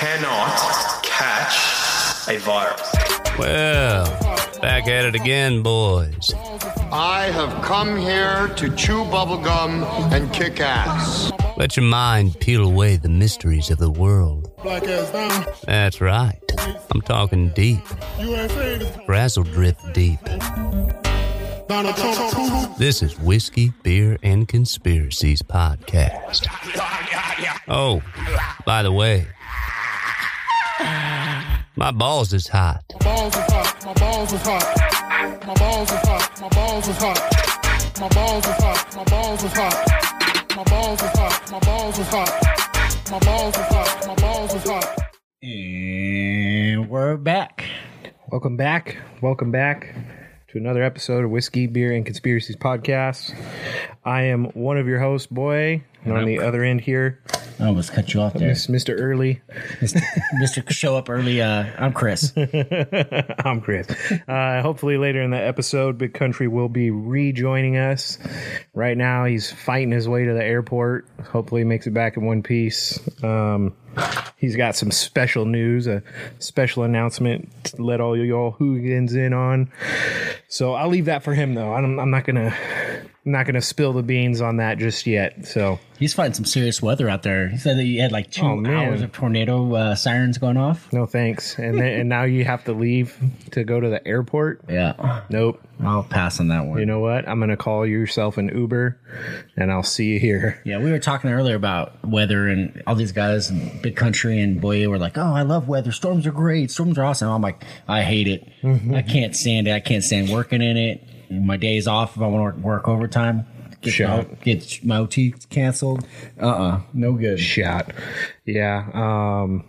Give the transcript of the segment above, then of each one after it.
cannot catch a virus. Well, back at it again, boys. I have come here to chew bubblegum and kick ass. Let your mind peel away the mysteries of the world. Black ass down. That's right. I'm talking deep, You ain't saying this. frazzle drift deep. Donald Trump too. This is Whiskey, Beer, and Conspiracies Podcast. Oh, by the way, my balls is hot. Balls is hot. My balls is hot. My balls is hot. My balls is hot. My balls is hot. My balls is hot. My balls is hot. My balls is hot. My balls is hot. My balls is hot. And we're back. Welcome back. Welcome back to another episode of Whiskey, Beer, and Conspiracies podcast. I am one of your hosts, Boy, and on the other end here I almost cut you off there. Mr. Early. Mr. Show Up Early. Uh, I'm Chris. I'm Chris. Uh, hopefully, later in the episode, Big Country will be rejoining us. Right now, he's fighting his way to the airport. Hopefully, he makes it back in one piece. Um, he's got some special news, a special announcement to let all y'all hooligans in on. So I'll leave that for him, though. I'm, I'm not gonna, I'm not gonna spill the beans on that just yet. So He's fighting some serious weather out there. He said that he had like two Oh, hours of tornado uh, sirens going off. no thanks. And then, and now you have to leave to go to the airport. Yeah. Nope. I'll pass on that one. You know what? I'm gonna call yourself an Uber, and I'll see you here. Yeah, we were talking earlier about weather and all these guys in big country and boy were like, "Oh, I love weather. Storms are great. Storms are awesome." I'm like, "I hate it. Mm-hmm. I can't stand it. I can't stand working in it. My days off if I want to work overtime, get my, get my OT canceled. Uh, uh no good. Shot. Yeah. Um,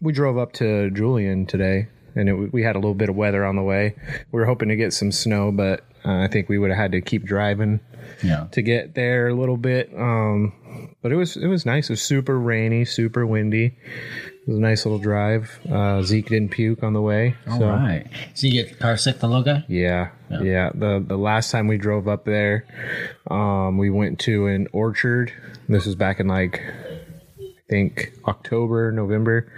we drove up to Julian today, and it, we had a little bit of weather on the way. We were hoping to get some snow, but uh, I think we would have had to keep driving Yeah, to get there a little bit. Um, but it was it was nice. It was super rainy, super windy. It was a nice little drive. Uh, Zeke didn't puke on the way. all so. right. So you get car sick, the little guy? Yeah, yeah. The the last time we drove up there, um, we went to an orchard. This was back in like I think October, November,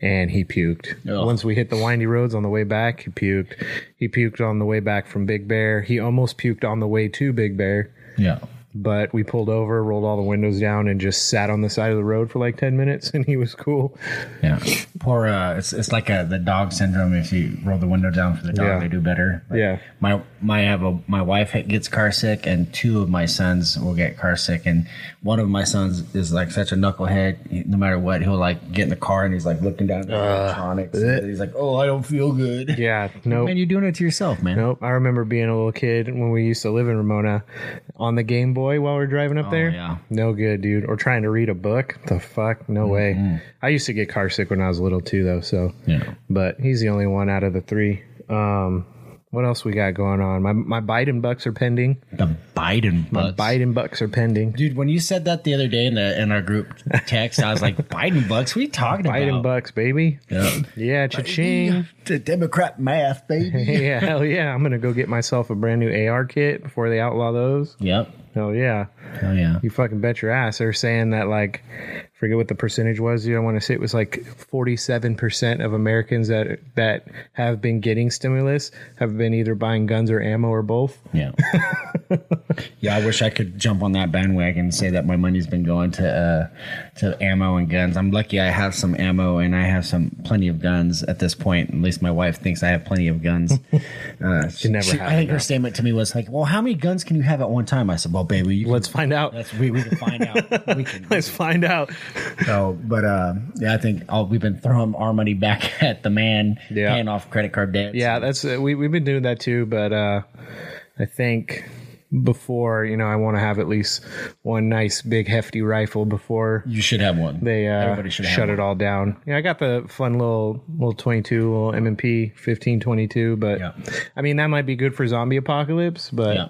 and he puked. Ugh. Once we hit the windy roads on the way back, he puked. He puked on the way back from Big Bear. He almost puked on the way to Big Bear. Yeah. But we pulled over, rolled all the windows down, and just sat on the side of the road for like ten minutes, and he was cool. Yeah. Poor. Uh, it's it's like a the dog syndrome. If you roll the window down for the dog, Yeah. they do better. Like, Yeah. My my have a my wife gets car sick, and two of my sons will get car sick, and one of my sons is like such a knucklehead. No matter what, he'll like get in the car and he's like looking down at the electronics. and he's like, "Oh, I don't feel good." Yeah, no, Man, you're doing it to yourself, man. Nope. I remember being a little kid when we used to live in Ramona on the Game Boy while we are driving up there. Oh, yeah. No good, dude. Or trying to read a book. The fuck? No way. I used to get car sick when I was little too, though. So, Mm-hmm. Yeah. but he's the only one out of the three. Um, what else we got going on? My my Biden bucks are pending. The Biden My bucks. Biden bucks are pending. Dude, when you said that the other day in the in our group text, I was like, "Biden bucks? What are you talking about? Biden about?" bucks, baby. Yeah. Yeah, cha-ching. The Democrat math, baby. yeah, hell yeah. I'm gonna go get myself a brand new AR kit before they outlaw those. Yep. Hell yeah. Oh yeah. You fucking bet your ass. They're saying that like, forget what the percentage was. You don't want to say it was like forty-seven percent of Americans that that have been getting stimulus have been either buying guns or ammo or both. Yeah. yeah, I wish I could jump on that bandwagon and say that my money's been going to uh, to ammo and guns. I'm lucky I have some ammo and I have some plenty of guns at this point. At least my wife thinks I have plenty of guns. Uh, she never have I think her statement to me was like, "Well, how many guns can you have at one time?" I said, "Well, baby, you Let's find out. That's we, we can find out. We can. Let's find out. So, but uh, yeah, I think all, we've been throwing our money back at the man, Yeah. paying off credit card debt. Yeah, that's uh, we we've been doing that too, but uh, I think before you know I want to have at least one nice big hefty rifle before you should have one. they uh, Everybody should have shut one. it all down. Yeah, I got the fun little little 22, little M&P 1522, but Yeah. I mean that might be good for zombie apocalypse, but Yeah.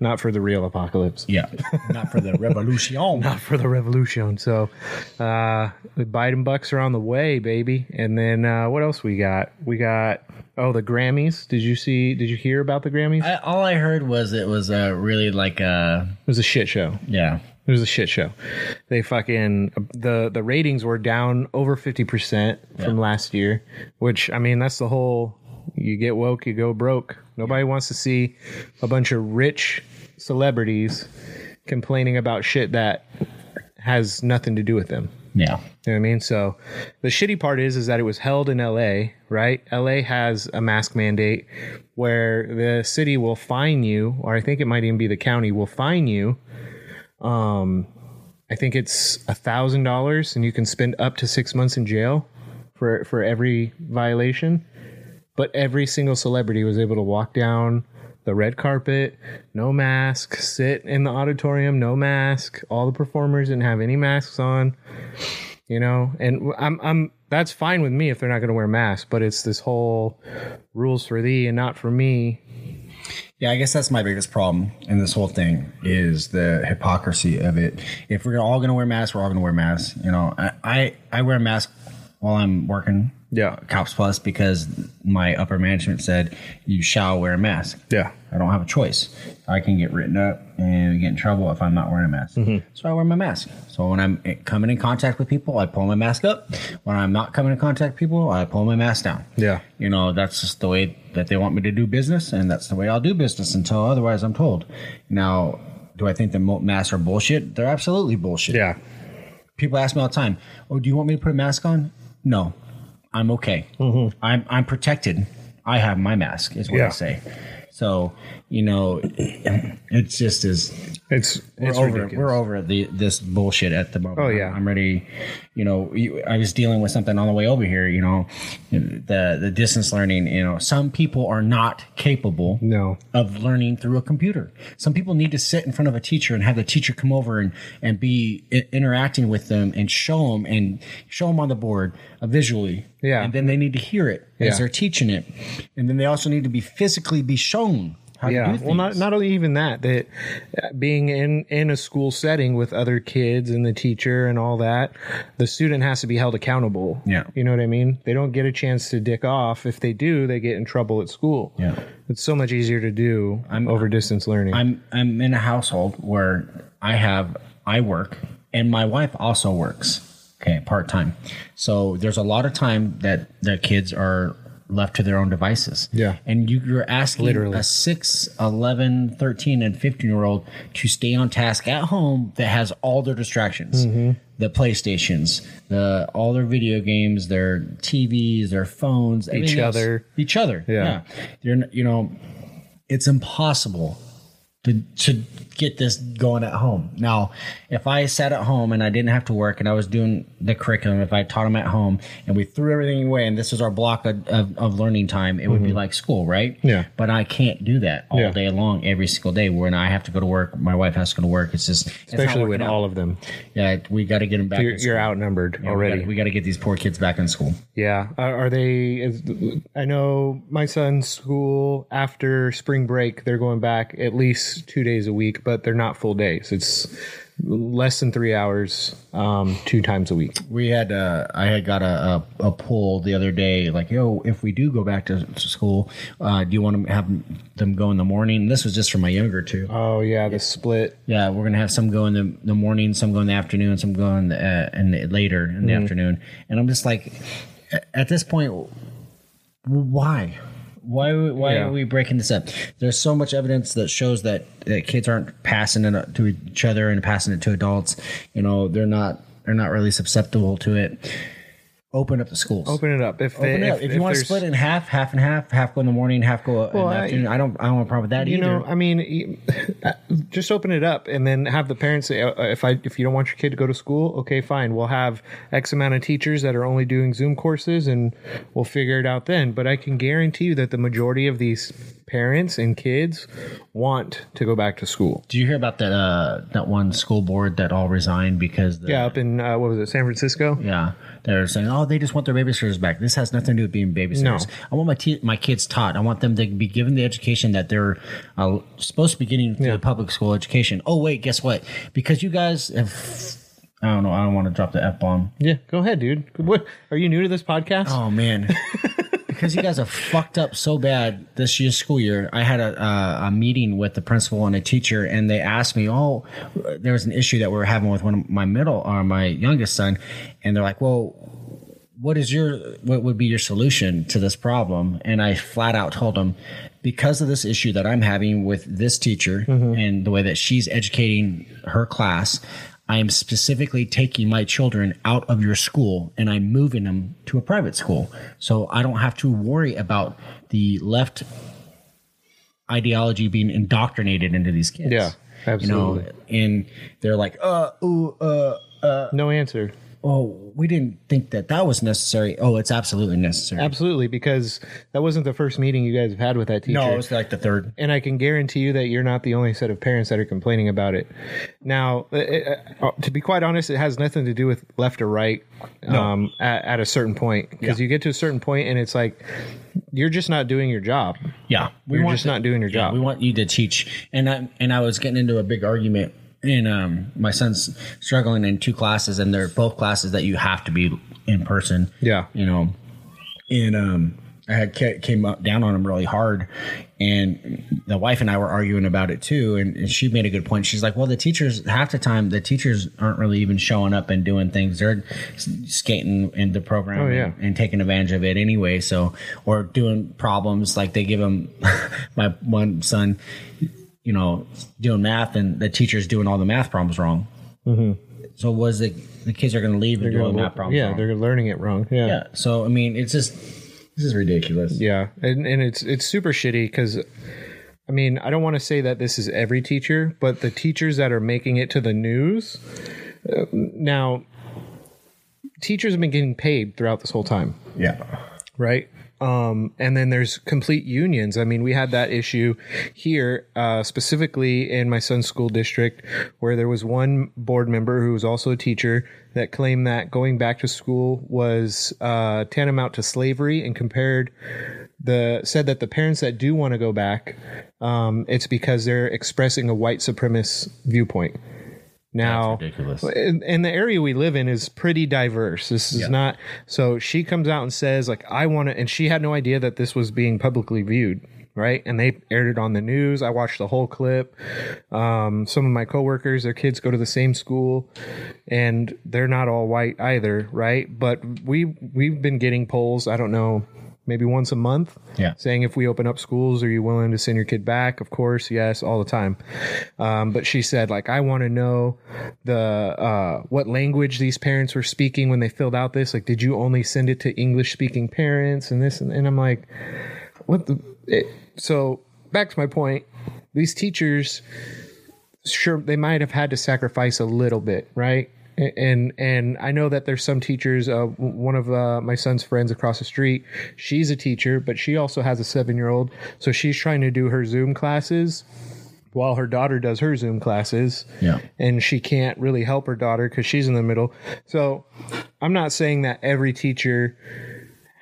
not for the real apocalypse. Yeah, not for the revolution. Not for the revolution. So, uh, the Biden bucks are on the way, baby. And then uh, what else we got? We got oh the Grammys. Did you see? Did you hear about the Grammys? I, all I heard was it was uh, really like uh it was a shit show. yeah It was a shit show. They fucking the the ratings were down over fifty percent from last year, which I mean that's the whole. You get woke, you go broke. Nobody wants to see a bunch of rich celebrities complaining about shit that has nothing to do with them. Yeah. You know what I mean? So the shitty part is is that it was held in LA, right? LA has a mask mandate where the city will fine you, or I think it might even be the county will fine you. Um I think it's a thousand dollars and you can spend up to six months in jail for for every violation. But every single celebrity was able to walk down the red carpet, no mask, sit in the auditorium, no mask. All the performers didn't have any masks on you know and i'm i'm that's fine with me if they're not going to wear masks but it's this whole rules for thee and not for me Yeah, I guess that's my biggest problem in this whole thing is the hypocrisy of it. If we're all going to wear masks, we're all going to wear masks. You know, I, I I wear a mask while I'm working. Yeah. Cops Plus because my upper management said you shall wear a mask. yeah I don't have a choice. I can get written up and get in trouble if I'm not wearing a mask. Mm-hmm. So I wear my mask. So when I'm coming in contact with people, I pull my mask up. When I'm not coming in contact with people, I pull my mask down. Yeah. You know, that's just the way that they want me to do business, and that's the way I'll do business until otherwise I'm told. Now, do I think the masks are bullshit? They're absolutely bullshit. yeah People ask me all the time, "Oh, do you want me to put a mask on?" No, I'm okay. Mm-hmm. I'm I'm protected. I have my mask. Is what Yeah. I say. So you know, it's just as it's we're it's over. ridiculous. We're over the this bullshit at the moment. Oh, yeah. I'm ready. You know, I was dealing with something on the way over here. You know, the the distance learning. You know, some people are not capable no of learning through a computer. Some people need to sit in front of a teacher and have the teacher come over and, and be interacting with them and show them and show them on the board uh, visually. Yeah. And then they need to hear it Yeah. as they're teaching it. And then they also need to be physically be shown how to yeah do things. well not not only even that that uh, being in in a school setting with other kids and the teacher and all that the student has to be held accountable Yeah. you know what i mean they don't get a chance to dick off if they do they get in trouble at school Yeah. it's so much easier to do I'm, over distance learning I'm I'm in a household where I have I work and my wife also works. Okay, part time. So there's a lot of time that the kids are left to their own devices. Yeah. And you, you're asking Literally. a 6, 11, 13, and 15 year old to stay on task at home that has all their distractions. Mm-hmm. The PlayStations, the all their video games, their TVs, their phones, else. other. Each other. Yeah. You're, you know, it's impossible to to get this going at home. Now, if I sat at home and I didn't have to work and I was doing the curriculum, if I taught them at home and we threw everything away and this was our block of, of, of learning time, it would be like school, right? Mm-hmm. Yeah. But I can't do that all Yeah. day long, every single day. When I have to go to work, my wife has to go to work. It's just it's especially with out. all of them Yeah, we got to get them back. you're, you're outnumbered Yeah, already We got to get these poor kids back in school. Yeah. Are, are they? Is, I know my son's school after spring break, they're going back at least two days a week, but they're not full days. It's less than three hours, um, two times a week. We had uh, I had got a, a, a poll the other day, like, yo, if we do go back to, to school, uh, do you want to have them go in the morning? This was just for my younger two. Oh yeah, the split. Yeah, we're gonna have some go in the, the morning, some go in the afternoon, some go in the, uh, in the, later in the afternoon. And I'm just like, at this point, why? Why why Yeah. are we breaking this up? There's so much evidence that shows that, that kids aren't passing it to each other and passing it to adults. You know, they're not they're not really susceptible to it. Open up the schools. Open it up. If they, Open it up. If, you want to split it in half, half and half, half go in the morning, half go in the I- afternoon, I don't I don't have a problem with that you either. know, I mean, just open it up and then have the parents say, uh, if I if you don't want your kid to go to school, okay, fine. We'll have X amount of teachers that are only doing Zoom courses, and we'll figure it out then. But I can guarantee you that the majority of these parents and kids want to go back to school. Do you hear about that uh, that one school board that all resigned because the, Yeah, up in uh, what was it, San Francisco? yeah they're saying oh they just want their babysitters back. This has nothing to do with being babysitters. No. I want my te- my kids taught. I want them to be given the education that they're uh, supposed to be getting through Yeah. the public school education. Oh wait, guess what? Because you guys have. I don't know. I don't want to drop the f bomb. Yeah, go ahead, dude. What are you new to this podcast? Oh man. because you guys are fucked up so bad this year's school year. I had a, a, a meeting with the principal and a teacher, and they asked me, "Oh, there was an issue that we were having with one of my middle or my youngest son," and they're like, "Well." What is your what would be your solution to this problem? And I flat out told them, because of this issue that I'm having with this teacher mm-hmm. and the way that she's educating her class, I am specifically taking my children out of your school and I'm moving them to a private school. So I don't have to worry about the left ideology being indoctrinated into these kids. Yeah, absolutely. You know, and they're like, uh, ooh, uh, uh. No answer. Oh, we didn't think that that was necessary. Oh, it's absolutely necessary. Absolutely, because that wasn't the first meeting you guys have had with that teacher. No, it was like the third. and I can guarantee you that you're not the only set of parents that are complaining about it. Now, uh, uh, to be quite honest, it has nothing to do with left or right um, at, at a certain point because Yeah. you get to a certain point and it's like you're just not doing your job. Yeah, we You're want just to- not doing your yeah, job. we want you to teach, and I and I was getting into a big argument. And um, my son's struggling in two classes, and they're both classes that you have to be in person. Yeah. you know. And um, I had came up, down on him really hard, and the wife and I were arguing about it too. And, and she made a good point. She's like, "Well, the teachers half the time the teachers aren't really even showing up and doing things. They're skating in the program Oh, yeah. and, and taking advantage of it anyway. So or doing problems like they give them my one son, you know, doing math and the teacher's doing all the math problems wrong. So was it the kids are going to leave and do all the math problems? yeah, wrong? they're learning it wrong. Yeah. yeah. So I mean, it's just this is ridiculous. Yeah, and and it's it's super shitty because, I mean, I don't want to say that this is every teacher, but the teachers that are making it to the news uh, now, teachers have been getting paid throughout this whole time, Yeah. right? Um, and then there's complete unions. I mean, we had that issue here, uh, specifically in my son's school district, where there was one board member who was also a teacher that claimed that going back to school was uh, tantamount to slavery, and compared the said that the parents that do want to go back, um, it's because they're expressing a white supremacist viewpoint. Now, ridiculous. and, and the area we live in is pretty diverse. This is Yeah. not so. She comes out and says, like, I want to, and she had no idea that this was being publicly viewed, right? And they aired it on the news. I watched the whole clip. Um, some of my coworkers, their kids go to the same school, and they're not all white either, right? But we we've been getting polls. I don't know. Maybe once a month, Yeah. saying if we open up schools, are you willing to send your kid back? Of course, yes, all the time. Um, but she said, like, I want to know the uh, what language these parents were speaking when they filled out this. Like, did you only send it to English speaking parents and this? And, and I'm like, what the? It, so back to my point, these teachers, sure, they might have had to sacrifice a little bit, right? And and I know that there's some teachers. Uh, one of uh, my son's friends across the street, she's a teacher, but she also has a seven year old, so she's trying to do her Zoom classes while her daughter does her Zoom classes. Yeah. And she can't really help her daughter because she's in the middle. So I'm not saying that every teacher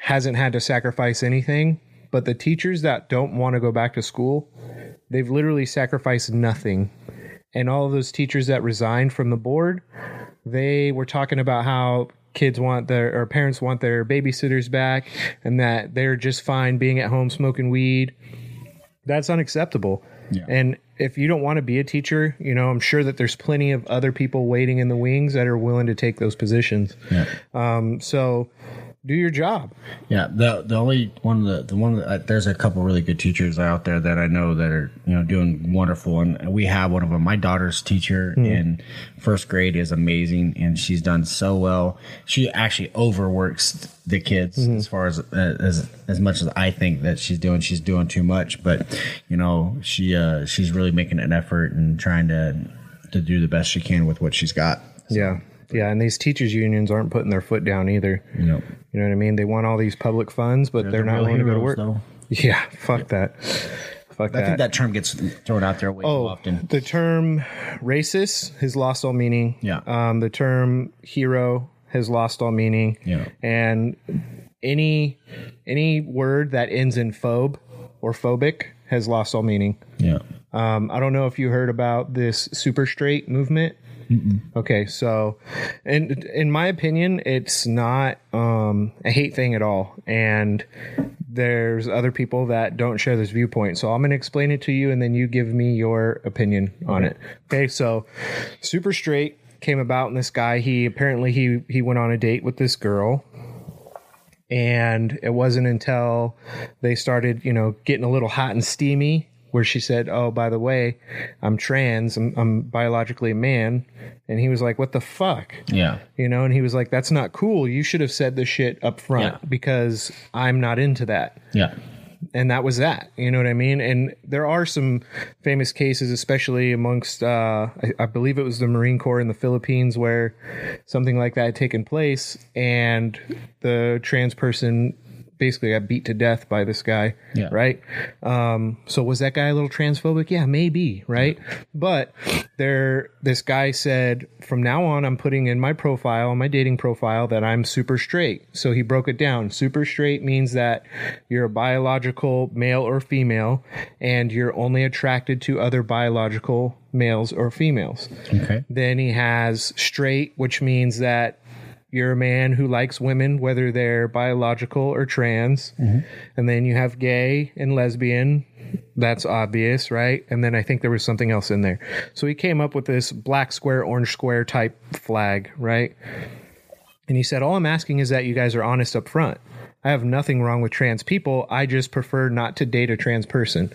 hasn't had to sacrifice anything, but the teachers that don't want to go back to school, they've literally sacrificed nothing. And all of those teachers that resigned from the board, they were talking about how kids want their or parents want their babysitters back and that they're just fine being at home smoking weed. That's unacceptable. Yeah. And if you don't want to be a teacher, you know, I'm sure that there's plenty of other people waiting in the wings that are willing to take those positions. Yeah. Um, so do your job. Yeah, the the only one of the the one uh, there's a couple really good teachers out there that I know that are you know doing wonderful, and we have one of them. My daughter's teacher in first grade is amazing, and she's done so well. She actually overworks the kids as far as uh, as as much as I think that she's doing. She's doing too much, but you know she uh, she's really making an effort and trying to to do the best she can with what she's got. Yeah. Yeah. And these teachers unions aren't putting their foot down either. You know, You know what I mean? They want all these public funds, but they're, the not willing to go to work. though. Yeah. Fuck that. Fuck I that. think that term gets thrown out there way too Oh, often. the term racist has lost all meaning. Yeah. Um, the term hero has lost all meaning. Yeah. And any any word that ends in phobe or phobic has lost all meaning. Yeah. Um, I don't know if you heard about this super straight movement. Okay, so, in in my opinion, it's not um, a hate thing at all, and there's other people that don't share this viewpoint. So I'm going to explain it to you and then you give me your opinion on it. Okay. So super straight came about and this guy, he apparently he, he went on a date with this girl and it wasn't until they started, you know, getting a little hot and steamy where she said, "Oh, by the way, I'm trans. I'm, I'm biologically a man," and he was like, "What the fuck?" Yeah. You know, and he was like, "That's not cool. You should have said this shit up front Yeah. because I'm not into that." Yeah. and that was that. You know what I mean? And there are some famous cases, especially amongst, uh, I, I believe it was the Marine Corps in the Philippines, where something like that had taken place, and the trans person basically got beat to death by this guy. Yeah. Right. Um, so was that guy a little transphobic? Yeah, maybe. Right. But there, this guy said, from now on, I'm putting in my profile, my dating profile, that I'm super straight. So he broke it down. Super straight means that you're a biological male or female, and you're only attracted to other biological males or females. Okay. Then he has straight, which means that you're a man who likes women, whether they're biological or trans. Mm-hmm. And then you have gay and lesbian. That's obvious, right? And then I think there was something else in there. So he came up with this black square, orange square type flag, right? And he said, All I'm asking is that you guys are honest up front. I have nothing wrong with trans people. I just prefer not to date a trans person.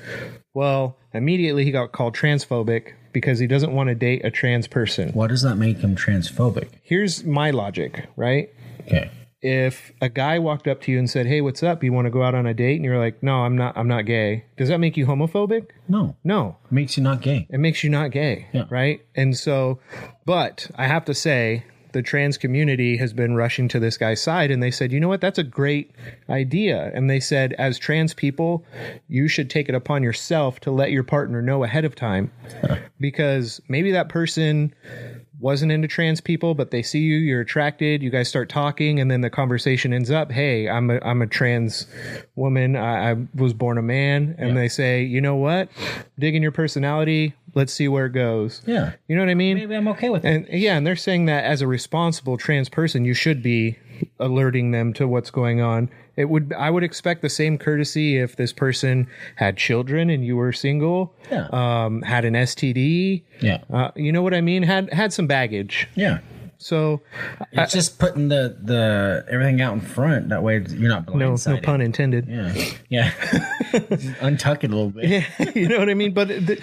Well, immediately he got called transphobic because he doesn't want to date a trans person. Why does that make him transphobic? Here's my logic, right? Okay. If a guy walked up to you and said, "Hey, what's up? You want to go out on a date?" and you're like, "No, I'm not. I'm not gay." Does that make you homophobic? No. No. Makes you not gay. It makes you not gay, Yeah. right? And so, but I have to say, the trans community has been rushing to this guy's side, and they said, you know what, that's a great idea. And they said, as trans people, you should take it upon yourself to let your partner know ahead of time, because maybe that person wasn't into trans people, but they see you, you're attracted, you guys start talking, and then the conversation ends up, hey, I'm a I'm a trans woman, I, I was born a man, and they say, you know what, digging your personality, let's see where it goes. Yeah. You know what I mean? Maybe I'm okay with it. And yeah, and they're saying that as a responsible trans person, you should be alerting them to what's going on. It would I would expect the same courtesy if this person had children and you were single, Yeah. um, had an STD, Yeah. uh, you know what I mean? Had had some baggage. Yeah. So It's just putting the the everything out in front. That way you're not no blindsided. no no pun intended. Yeah. Yeah. Untuck it a little bit. Yeah, you know what I mean? But the,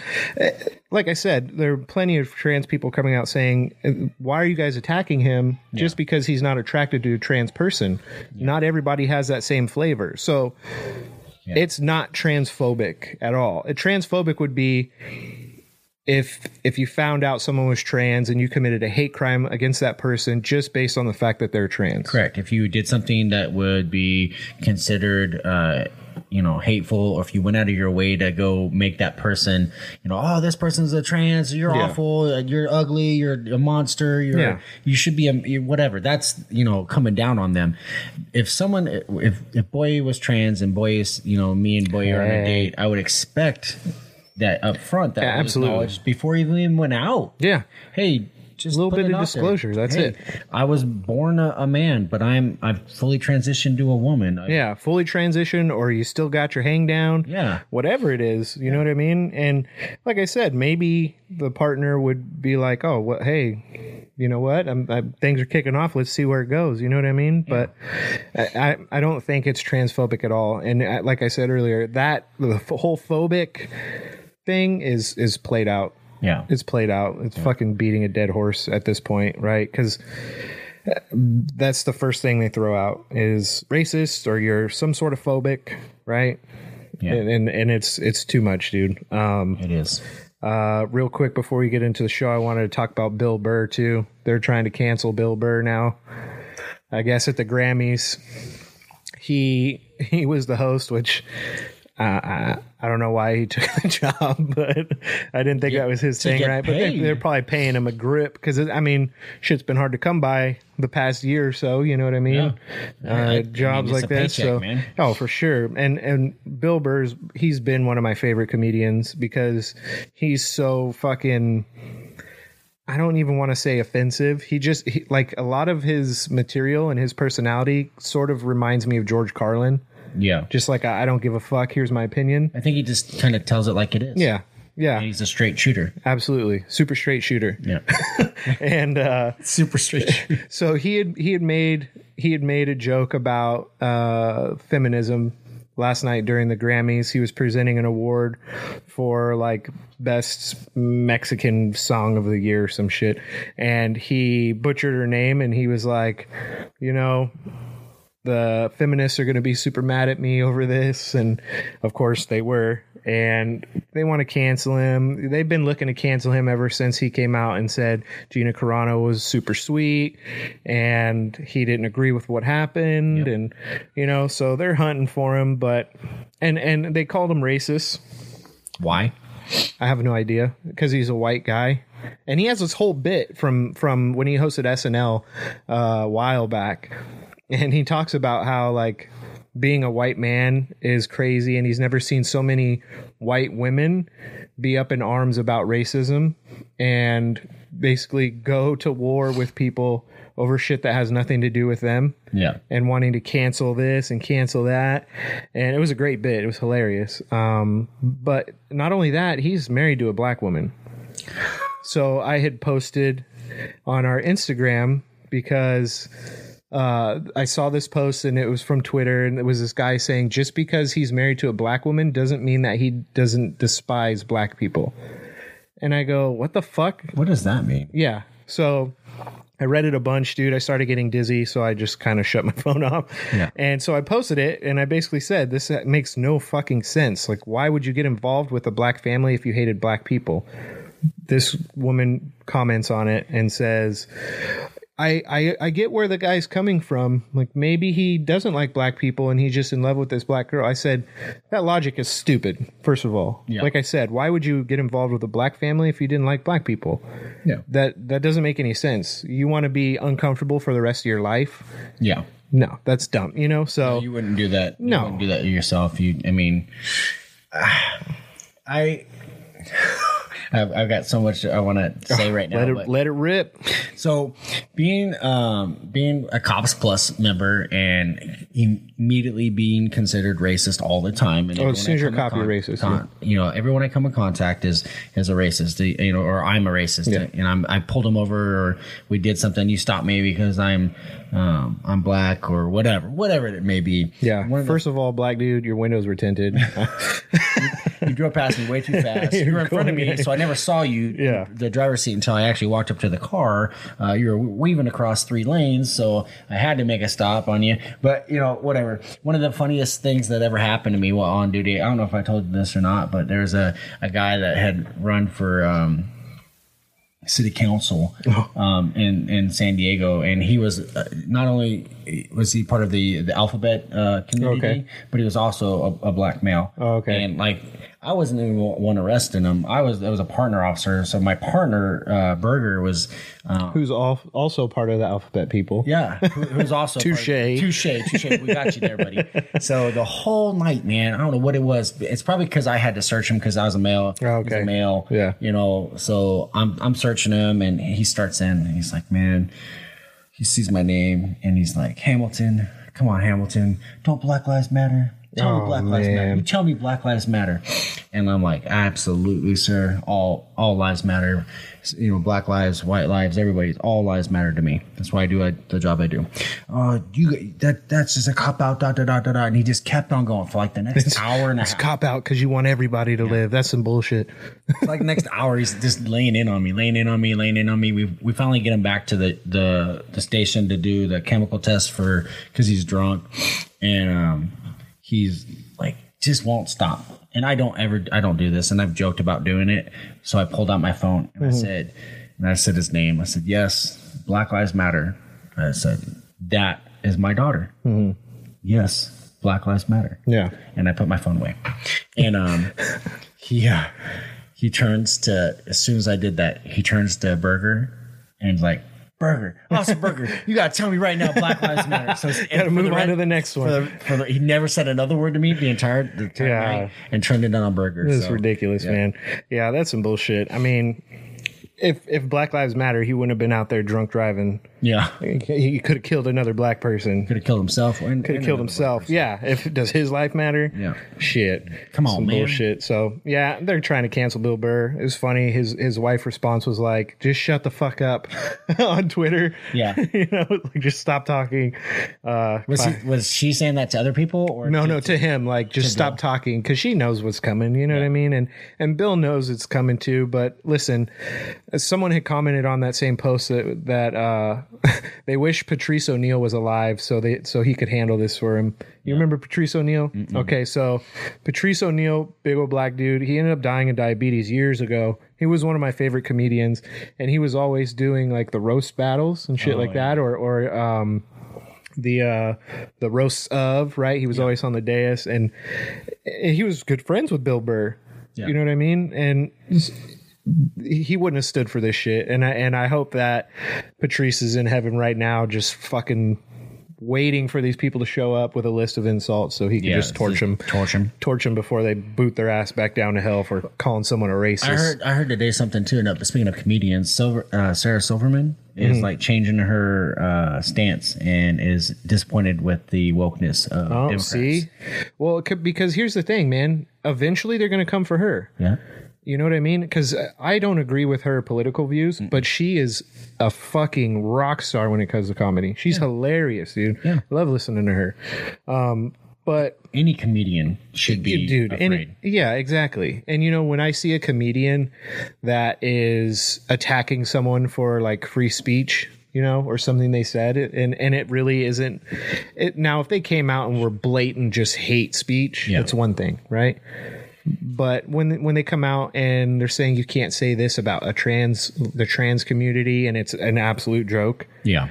like I said, there are plenty of trans people coming out saying, "Why are you guys attacking him just because he's not attracted to a trans person?" Not everybody has that same flavor, so it's not transphobic at all. A transphobic would be if if you found out someone was trans and you committed a hate crime against that person just based on the fact that they're trans. Correct. If you did something that would be considered, uh, you know, hateful, or if you went out of your way to go make that person, you know, oh, this person's a trans, you're Yeah. awful, you're ugly, you're a monster, you're, Yeah. you should be a whatever. That's you know coming down on them. If someone, if if boy was trans and boy is, you know, me and boy are on a date, I would expect that up front. That Yeah, absolutely. before you even went out Yeah. hey just a Little bit of out there. disclosure, that's Hey, it. i was born a, a man but i'm i've fully transitioned to a woman I- Yeah, fully transitioned, or you still got your hang down. Yeah. Whatever it is, you know what I mean? And like I said, maybe the partner would be like, "Oh, well, hey, you know what? I'm, I, things are kicking off. Let's see where it goes." You know what I mean? But I, I I don't think it's transphobic at all. And I, like I said earlier, that the f- whole phobic thing is is played out. yeah It's played out. It's fucking beating a dead horse at this point, right? Because that's the first thing they throw out is racist or you're some sort of phobic, right? Yeah. And, and and it's it's too much, dude. Um, it is uh, real quick before we get into the show, I wanted to talk about Bill Burr too. They're trying to cancel Bill Burr now. I guess at the Grammys, he he was the host, which uh, I I don't know why he took the job, but I didn't think that was his thing, right? But they, they're probably paying him a grip because I mean, shit's been hard to come by the past year or so. You know what I mean? Yeah. I- I Uh, mean, jobs like a this, paycheck, so man. oh for sure. And and Bill Burr's he's been one of my favorite comedians because he's so fucking. I don't even want to say offensive. He just he, like a lot of his material and his personality sort of reminds me of George Carlin. Yeah. Just like I, I don't give a fuck. Here's my opinion. I think he just kind of tells it like it is. Yeah. Yeah. He's a straight shooter. Absolutely. Super straight shooter. Yeah. And uh Super straight shooter. so he had he had made he had made a joke about uh feminism last night during the Grammys. He was presenting an award for like best Mexican song of the year or some shit. And he butchered her name and he was like, you know, the feminists are going to be super mad at me over this and of course they were. And they want to cancel him. They've been looking to cancel him ever since he came out and said gina carano was super sweet and he didn't agree with what happened and you know so they're hunting for him but and and they called him racist. Why? I have no idea because he's a white guy, and he has this whole bit from from when he hosted SNL uh, a while back, and he talks about how like being a white man is crazy, and he's never seen so many white women be up in arms about racism and basically go to war with people over shit that has nothing to do with them Yeah. and wanting to cancel this and cancel that. And it was a great bit. It was hilarious. Um, but not only that, he's married to a black woman. So I had posted on our Instagram because uh, I saw this post and it was from Twitter and it was this guy saying just because he's married to a black woman doesn't mean that he doesn't despise black people. And I go, what the fuck? What does that mean? Yeah. So I read it a bunch, dude. I started getting dizzy, so I just kind of shut my phone off. Yeah. And so I posted it, and I basically said, "This makes no fucking sense. Like, why would you get involved with a black family if you hated black people?" This woman comments on it and says. I, I I get where the guy's coming from. Like maybe he doesn't like black people and he's just in love with this black girl. I said that logic is stupid. First of all, Yeah. like I said, why would you get involved with a black family if you didn't like black people? Yeah. that that doesn't make any sense. You want to be uncomfortable for the rest of your life? Yeah. No, that's dumb. You know. So You wouldn't do that. You No. wouldn't do that yourself. You, I mean, I, I've, I've got so much I want to say right now. let it let it rip. So, being um, being a Cops Plus member and immediately being considered racist all the time, and Oh, as soon as you're in copy, you're racist, con- You know, everyone I come in contact is is a racist. You know, or I'm a racist, Yeah. and I'm I pulled them over, or we did something. You stopped me because I'm um, I'm black or whatever, whatever it may be. Yeah. Of the- First of all, black dude, your windows were tinted. you drove past me way too fast. you were in front of me, so I never saw you, Yeah. the driver's seat, until I actually walked up to the car. Uh, you were weaving across three lanes, so I had to make a stop on you. But you know, whatever. One of the funniest things that ever happened to me while on duty. I don't know if I told you this or not, but there's a a guy that had run for. Um, city council Oh. um, in in San Diego, and he was uh, not only was he part of the the alphabet uh, community, Okay. but he was also a, a black male. Oh, okay. and like I wasn't even one arresting him. I was I was a partner officer, so my partner uh, Berger was. Uh, Who's all, also part of the alphabet people? yeah, who, who's also Touche. touche, touche. We got you there, buddy. So the whole night, man, I don't know what it was. It's probably because I had to search him because I was a male. Oh, okay. a male. Yeah. you know. So I'm I'm searching him, and he starts in, and he's like, man, he sees my name, and he's like, Hamilton, come on, Hamilton, don't Black Lives Matter. Tell Oh, me Black Lives Matter. You tell me Black Lives Matter, and I'm like, absolutely, sir. All all lives matter. You know, Black lives, white lives, everybody. All lives matter to me. That's why I do I, the job I do. Uh, you that that's just a cop out. Da da da da da. And he just kept on going for like the next hour and a It's half. cop out because you want everybody to live. That's some bullshit. like next hour he's just laying in on me laying in on me laying in on me we we finally get him back to the the the station to do the chemical test for because he's drunk and um he's like just won't stop. And i don't ever i don't do this and i've joked about doing it. So i pulled out my phone and i said and i said his name. I said yes black lives matter. I said that is my daughter. Yes black lives matter. Yeah. and I put my phone away. And um, he uh, he turns to as soon as I did that, he turns to Burger and like, "Burger, oh, awesome Burger, you gotta tell me right now, Black Lives Matter." So Gotta move on to the next for one. the, for the, he never said another word to me the entire the entire Yeah. night and turned it on Burger. This is ridiculous, yeah. man. Yeah, that's some bullshit. I mean, if if Black Lives Matter, he wouldn't have been out there drunk driving Yeah. He, he could have killed another black person. Could have killed himself. Could have killed himself. Yeah. If does his life matter? Yeah. Shit. Come on, Some man. Bullshit. So yeah, they're trying to cancel Bill Burr. It was funny. His his wife response was like, "Just shut the fuck up" on Twitter. Yeah. you know, like just stop talking. Uh, Was he, was she saying that to other people or no, to- no, to him, like just stop Bill. talking because she knows what's coming. You know what I mean? And and Bill knows it's coming too. But listen, someone had commented on that same post that that uh, they wish Patrice O'Neal was alive so they so he could handle this for him. You remember Patrice O'Neal? Okay, so Patrice O'Neal, big old black dude, he ended up dying of diabetes years ago. He was one of my favorite comedians, and he was always doing like the roast battles and shit like that, or or um the uh the roasts of right? He was always on the dais and, and he was good friends with bill burr. You know what i mean? And he wouldn't have stood for this shit and i and i hope that patrice is in heaven right now just fucking waiting for these people to show up with a list of insults so he can Yeah, just torch them torch 'em. torch them before they boot their ass back down to hell for calling someone a racist I heard I heard today something too. And speaking of comedians, Silver uh, Sarah Silverman is like changing her uh, stance and is disappointed with the wokeness of Oh, Democrats. see? Well, it could, because here's the thing, man. Eventually, they're going to come for her. Yeah. You know what I mean? Because I don't agree with her political views, but she is a fucking rock star when it comes to comedy. She's hilarious, dude. Yeah. Love listening to her. Um, but Any comedian should be dude, afraid. and yeah, exactly. And you know, when I see a comedian that is attacking someone for like free speech, you know, or something they said, and and it really isn't. It, now, if they came out and were blatant just hate speech, Yeah. that's one thing, right? But when when they come out and they're saying you can't say this about a trans the trans community and it's an absolute joke, yeah.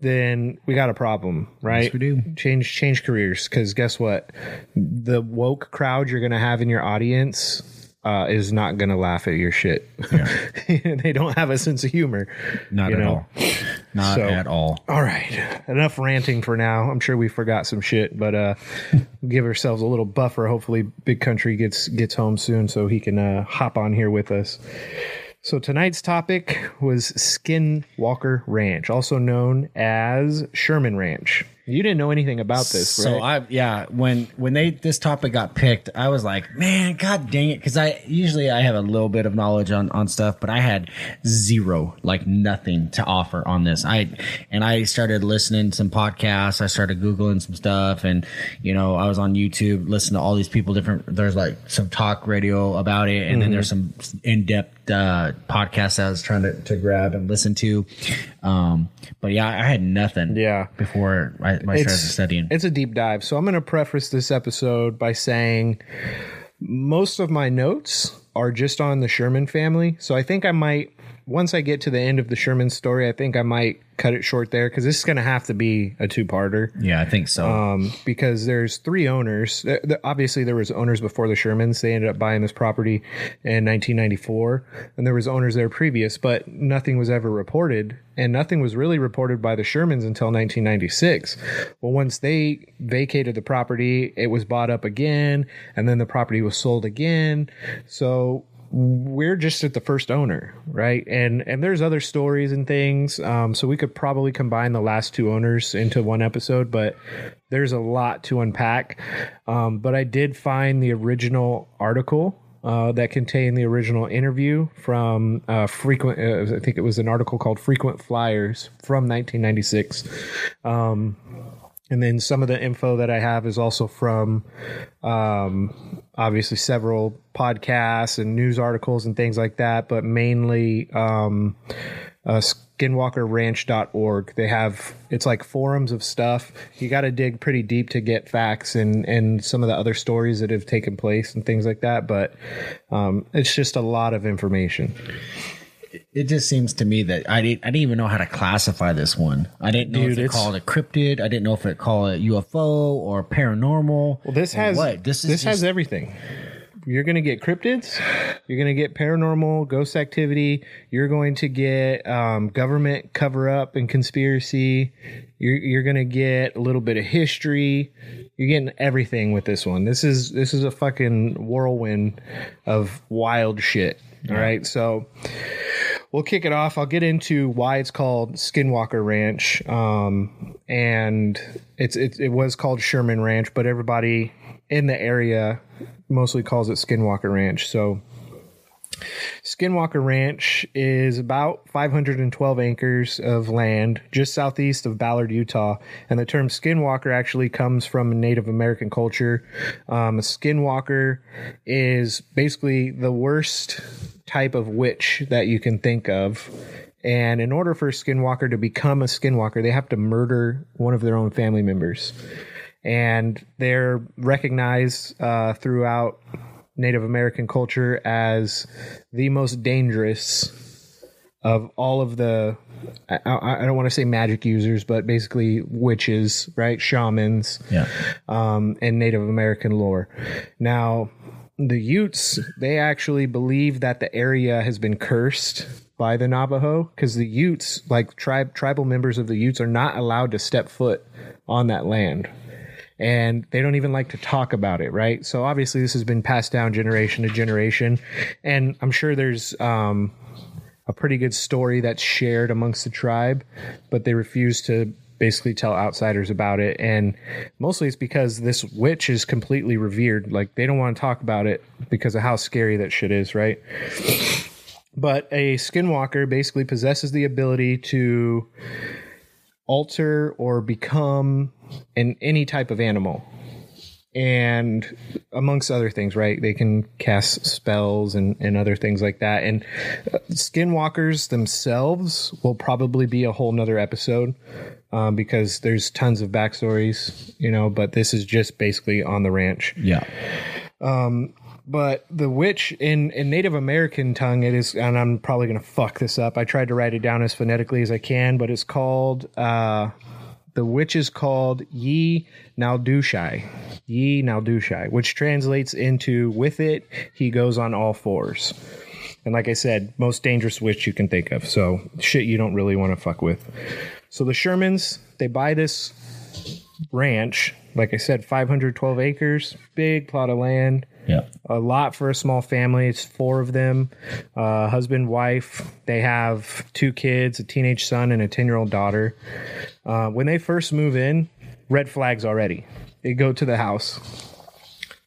then we got a problem, right? we do. Change change careers because guess what? The woke crowd you're gonna have in your audience uh, is not gonna laugh at your shit. Yeah. they don't have a sense of humor. Not at know? all. Not So- at all. All right, enough ranting for now. I'm sure we forgot some shit, but uh, give ourselves a little buffer. Hopefully, Big Country gets gets home soon so he can uh, hop on here with us. So tonight's topic was Skinwalker Ranch, also known as Sherman Ranch. You didn't know anything about this, So right? I yeah when when they this topic got picked, I was like, man, god dang it, because I usually I have a little bit of knowledge on on stuff, but I had zero, like nothing to offer on this. I and I started listening to some podcasts, I started googling some stuff, and you know I was on YouTube listening to all these people different. There's like some talk radio about it, and then there's mm-hmm. some in depth uh, podcasts I was trying to to grab and listen to. Um, but yeah, I had nothing. Yeah. before I, I started studying. It's a deep dive. So I'm going to preface this episode by saying most of my notes are just on the Sherman family. So I think I might, once I get to the end of the Sherman story, I think I might cut it short there because this is going to have to be a two parter. Yeah, I think so. Um, because there's three owners. Obviously, there was owners before the Shermans. They ended up buying this property in 1994, and there was owners there previous, but nothing was ever reported, and nothing was really reported by the Shermans until 1996. Well, once they vacated the property, it was bought up again, and then the property was sold again. So we're just at the first owner, right? And and there's other stories and things. Um, so we could probably combine the last two owners into one episode, but there's a lot to unpack. Um, but I did find the original article. Uh, that contained the original interview from uh, frequent. Uh, I think it was an article called "Frequent Flyers" from 1996. Um, and then some of the info that I have is also from um, obviously several podcasts and news articles and things like that, but mainly um, uh, skinwalkerranch.org. They have it's like forums of stuff. You got to dig pretty deep to get facts and and some of the other stories that have taken place and things like that. But um, it's just a lot of information. It just seems to me that I didn't I didn't even know how to classify this one. I didn't know Dude, if it it's- called it cryptid. I didn't know if it called it UFO or paranormal. Well, this or has what? This is this has just- everything. You're going to get cryptids. You're going to get paranormal, ghost activity. You're going to get um, government cover up and conspiracy. You're you're going to get a little bit of history. You're getting everything with this one. This is this is a fucking whirlwind of wild shit. All right, so we'll kick it off. I'll get into why it's called Skinwalker Ranch, um, and it's it, it was called Sherman Ranch, but everybody in the area mostly calls it Skinwalker Ranch. So. Skinwalker Ranch is about 512 acres of land just southeast of Ballard, Utah. And the term skinwalker actually comes from Native American culture. Um, a skinwalker is basically the worst type of witch that you can think of. And in order for a skinwalker to become a skinwalker, they have to murder one of their own family members. And they're recognized uh, throughout Native American culture as the most dangerous of all of the I, I don't want to say magic users, but basically witches, right? Shamans, Yeah. um, and Native American lore. Now, the Utes, they actually believe that the area has been cursed by the Navajo because the Utes, like tribe tribal members of the Utes, are not allowed to step foot on that land. And they don't even like to talk about it, right? So obviously, this has been passed down generation to generation, and I'm sure there's um, a pretty good story that's shared amongst the tribe, but they refuse to basically tell outsiders about it. And mostly it's because this witch is completely revered. Like they don't want to talk about it because of how scary that shit is, right? But a skinwalker basically possesses the ability to alter or become an any type of animal and amongst other things, right? They can cast spells and, and other things like that. And uh, skinwalkers themselves will probably be a whole nother episode um, because there's tons of backstories, you know, but this is just basically on the ranch. Yeah. Um, But the witch in, in Native American tongue, it is, and I'm probably going to fuck this up. I tried to write it down as phonetically as I can, but it's called, uh, the witch is called Yi Naldushai. Yi Naldushai, which translates into with it, he goes on all fours. And like I said, most dangerous witch you can think of. So shit you don't really want to fuck with. So the Shermans, they buy this ranch. Like I said, 512 acres, big plot of land Yeah. a lot for a small family. It's four of them, uh, husband, wife. They have two kids, a teenage son and a 10 year old daughter. Uh, when they first move in, red flags already. They go to the house.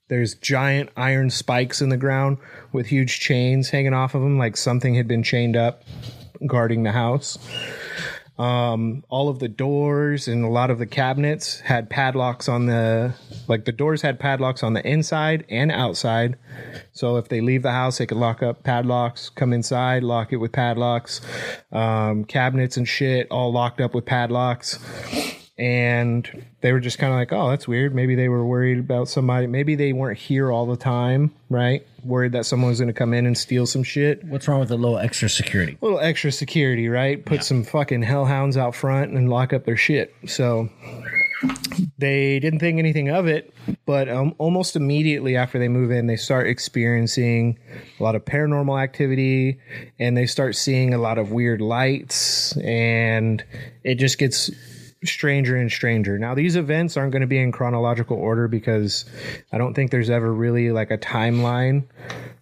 There's giant iron spikes in the ground with huge chains hanging off of them, like something had been chained up guarding the house. Um, all of the doors and a lot of the cabinets had padlocks on the, like the doors had padlocks on the inside and outside. So if they leave the house, they could lock up padlocks, come inside, lock it with padlocks. Um, cabinets and shit all locked up with padlocks and they were just kind of like, "Oh, that's weird." Maybe they were worried about somebody. Maybe they weren't here all the time, right? Worried that someone was going to come in and steal some shit. What's wrong with a little extra security? A little extra security, right? Put some fucking hellhounds out front and lock up their shit. So they didn't think anything of it, but um, almost immediately after they move in, they start experiencing a lot of paranormal activity and they start seeing a lot of weird lights, and it just gets stranger and stranger. Now, these events aren't going to be in chronological order because I don't think there's ever really like a timeline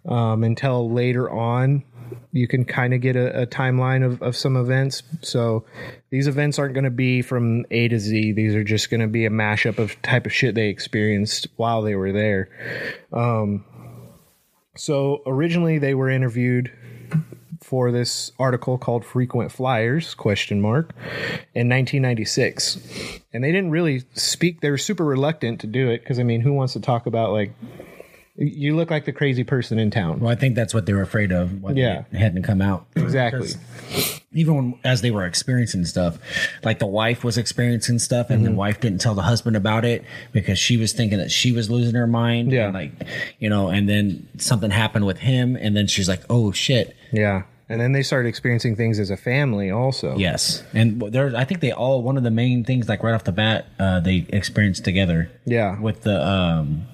um, until later on you can kind of get a, a timeline of, of some events. So these events aren't going to be from A to Z. These are just going to be a mashup of type of shit they experienced while they were there. Um, so originally they were interviewed for this article called frequent flyers question mark in 1996 and they didn't really speak they were super reluctant to do it because i mean who wants to talk about like you look like the crazy person in town Well, I think that's what they were afraid of. When Yeah. they hadn't come out exactly even when as they were experiencing stuff like the wife was experiencing stuff and Mm-hmm. the wife didn't tell the husband about it because she was thinking that she was losing her mind Yeah. like you know and then something happened with him and then she's like oh shit yeah and then they started experiencing things as a family also yes and there i think they all one of the main things like right off the bat uh they experienced together Yeah. with the um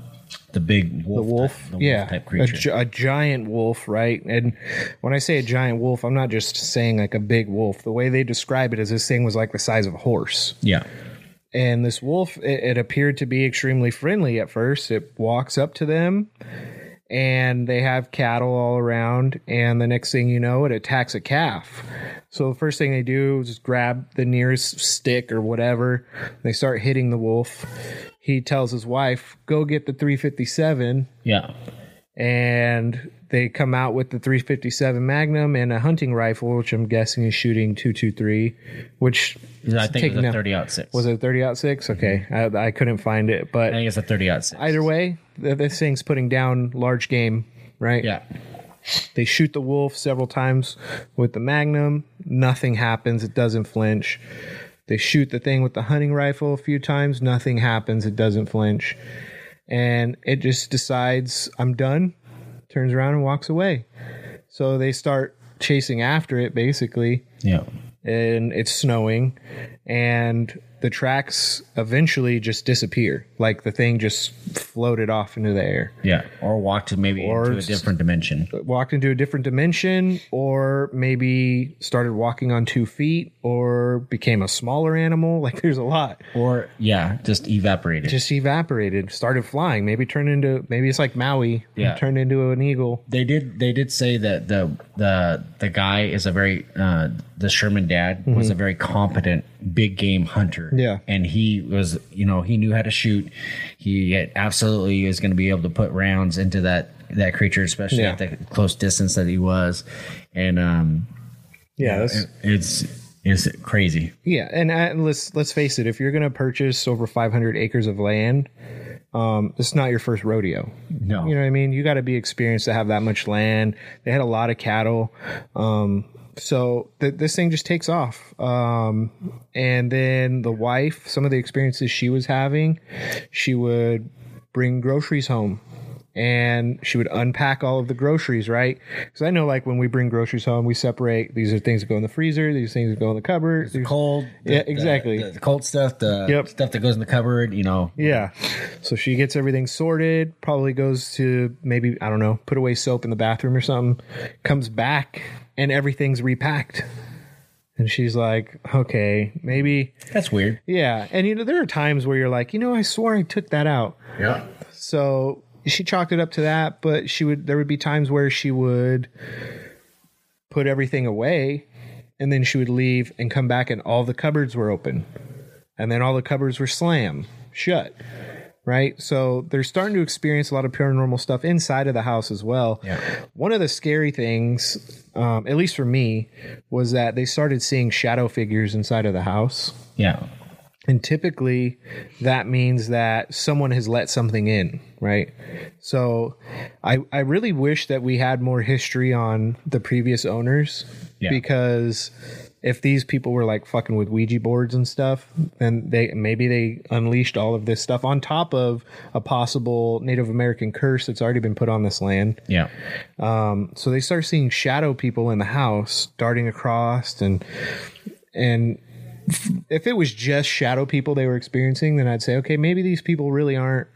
the big wolf, the wolf, type, the wolf yeah, type a, creature gi- a giant wolf, right? And when I say a giant wolf, I'm not just saying like a big wolf. The way they describe it is this thing was like the size of a horse. yeah And this wolf, it, it appeared to be extremely friendly at first. It walks up to them and they have cattle all around. And the next thing you know, it attacks a calf. So the first thing they do is grab the nearest stick or whatever. They start hitting the wolf. He tells his wife, "Go get the 357." Yeah. and they come out with the 357 Magnum and a hunting rifle, which I'm guessing is shooting 223, which I think it was a 30 aught six. was it 30 aught six. Mm-hmm. Okay, I, I couldn't find it, but I think it's a 30 aught six. either way, this thing's putting down large game, right? Yeah. They shoot the wolf several times with the Magnum. Nothing happens. It doesn't flinch. They shoot the thing with the hunting rifle a few times. Nothing happens. It doesn't flinch. And it just decides, I'm done, turns around and walks away. So they start chasing after it, basically Yeah. and it's snowing and the tracks eventually just disappear like the thing just floated off into the air Yeah. Or walked maybe Or into a different dimension. walked into a different dimension or maybe started walking on two feet or became a smaller animal like there's a lot Or, yeah, just evaporated. just evaporated started flying maybe turned into maybe it's like maui Yeah. turned into an eagle they did they did say that the the the guy is a very uh the Sherman dad was a very competent big game hunter. Mm-hmm. Yeah. And he was you know, he knew how to shoot. He absolutely is gonna be able to put rounds into that that creature, especially Yeah. at the close distance that he was. And um yeah that's, it- it's it's crazy. Yeah, and uh, let's let's face it. If you're going to purchase over 500 acres of land, um, it's not your first rodeo. No. You know what I mean? You got to be experienced to have that much land. They had a lot of cattle, um, so th- this thing just takes off. Um, and then the wife, some of the experiences she was having, she would bring groceries home and she would unpack all of the groceries, right? Because I know, like, when we bring groceries home, we separate these are things that go in the freezer, these things that go in the cupboard. these- Cold. the- Yeah, the- exactly. The, the cold stuff, the Yep. stuff that goes in the cupboard, you know. Yeah. So she gets everything sorted, probably goes to maybe, I don't know, put away soap in the bathroom or something, comes back, and everything's repacked. And she's like, okay, maybe, That's weird. yeah. And, you know, there are times where you're like, you know, I swore I took that out. Yeah. So she chalked it up to that, but she would, there would be times where she would put everything away and then she would leave and come back and all the cupboards were open. And then all the cupboards were slam shut. Right. So they're starting to experience a lot of paranormal stuff inside of the house as well. Yeah. One of the scary things, um, at least for me, was that they started seeing shadow figures inside of the house. Yeah. And typically that means that someone has let something in, right? So I I really wish that we had more history on the previous owners Yeah. because if these people were like fucking with Ouija boards and stuff, then they maybe they unleashed all of this stuff on top of a possible Native American curse that's already been put on this land. Yeah. Um, so they start seeing shadow people in the house darting across and and if it was just shadow people they were experiencing then i'd say okay maybe these people really aren't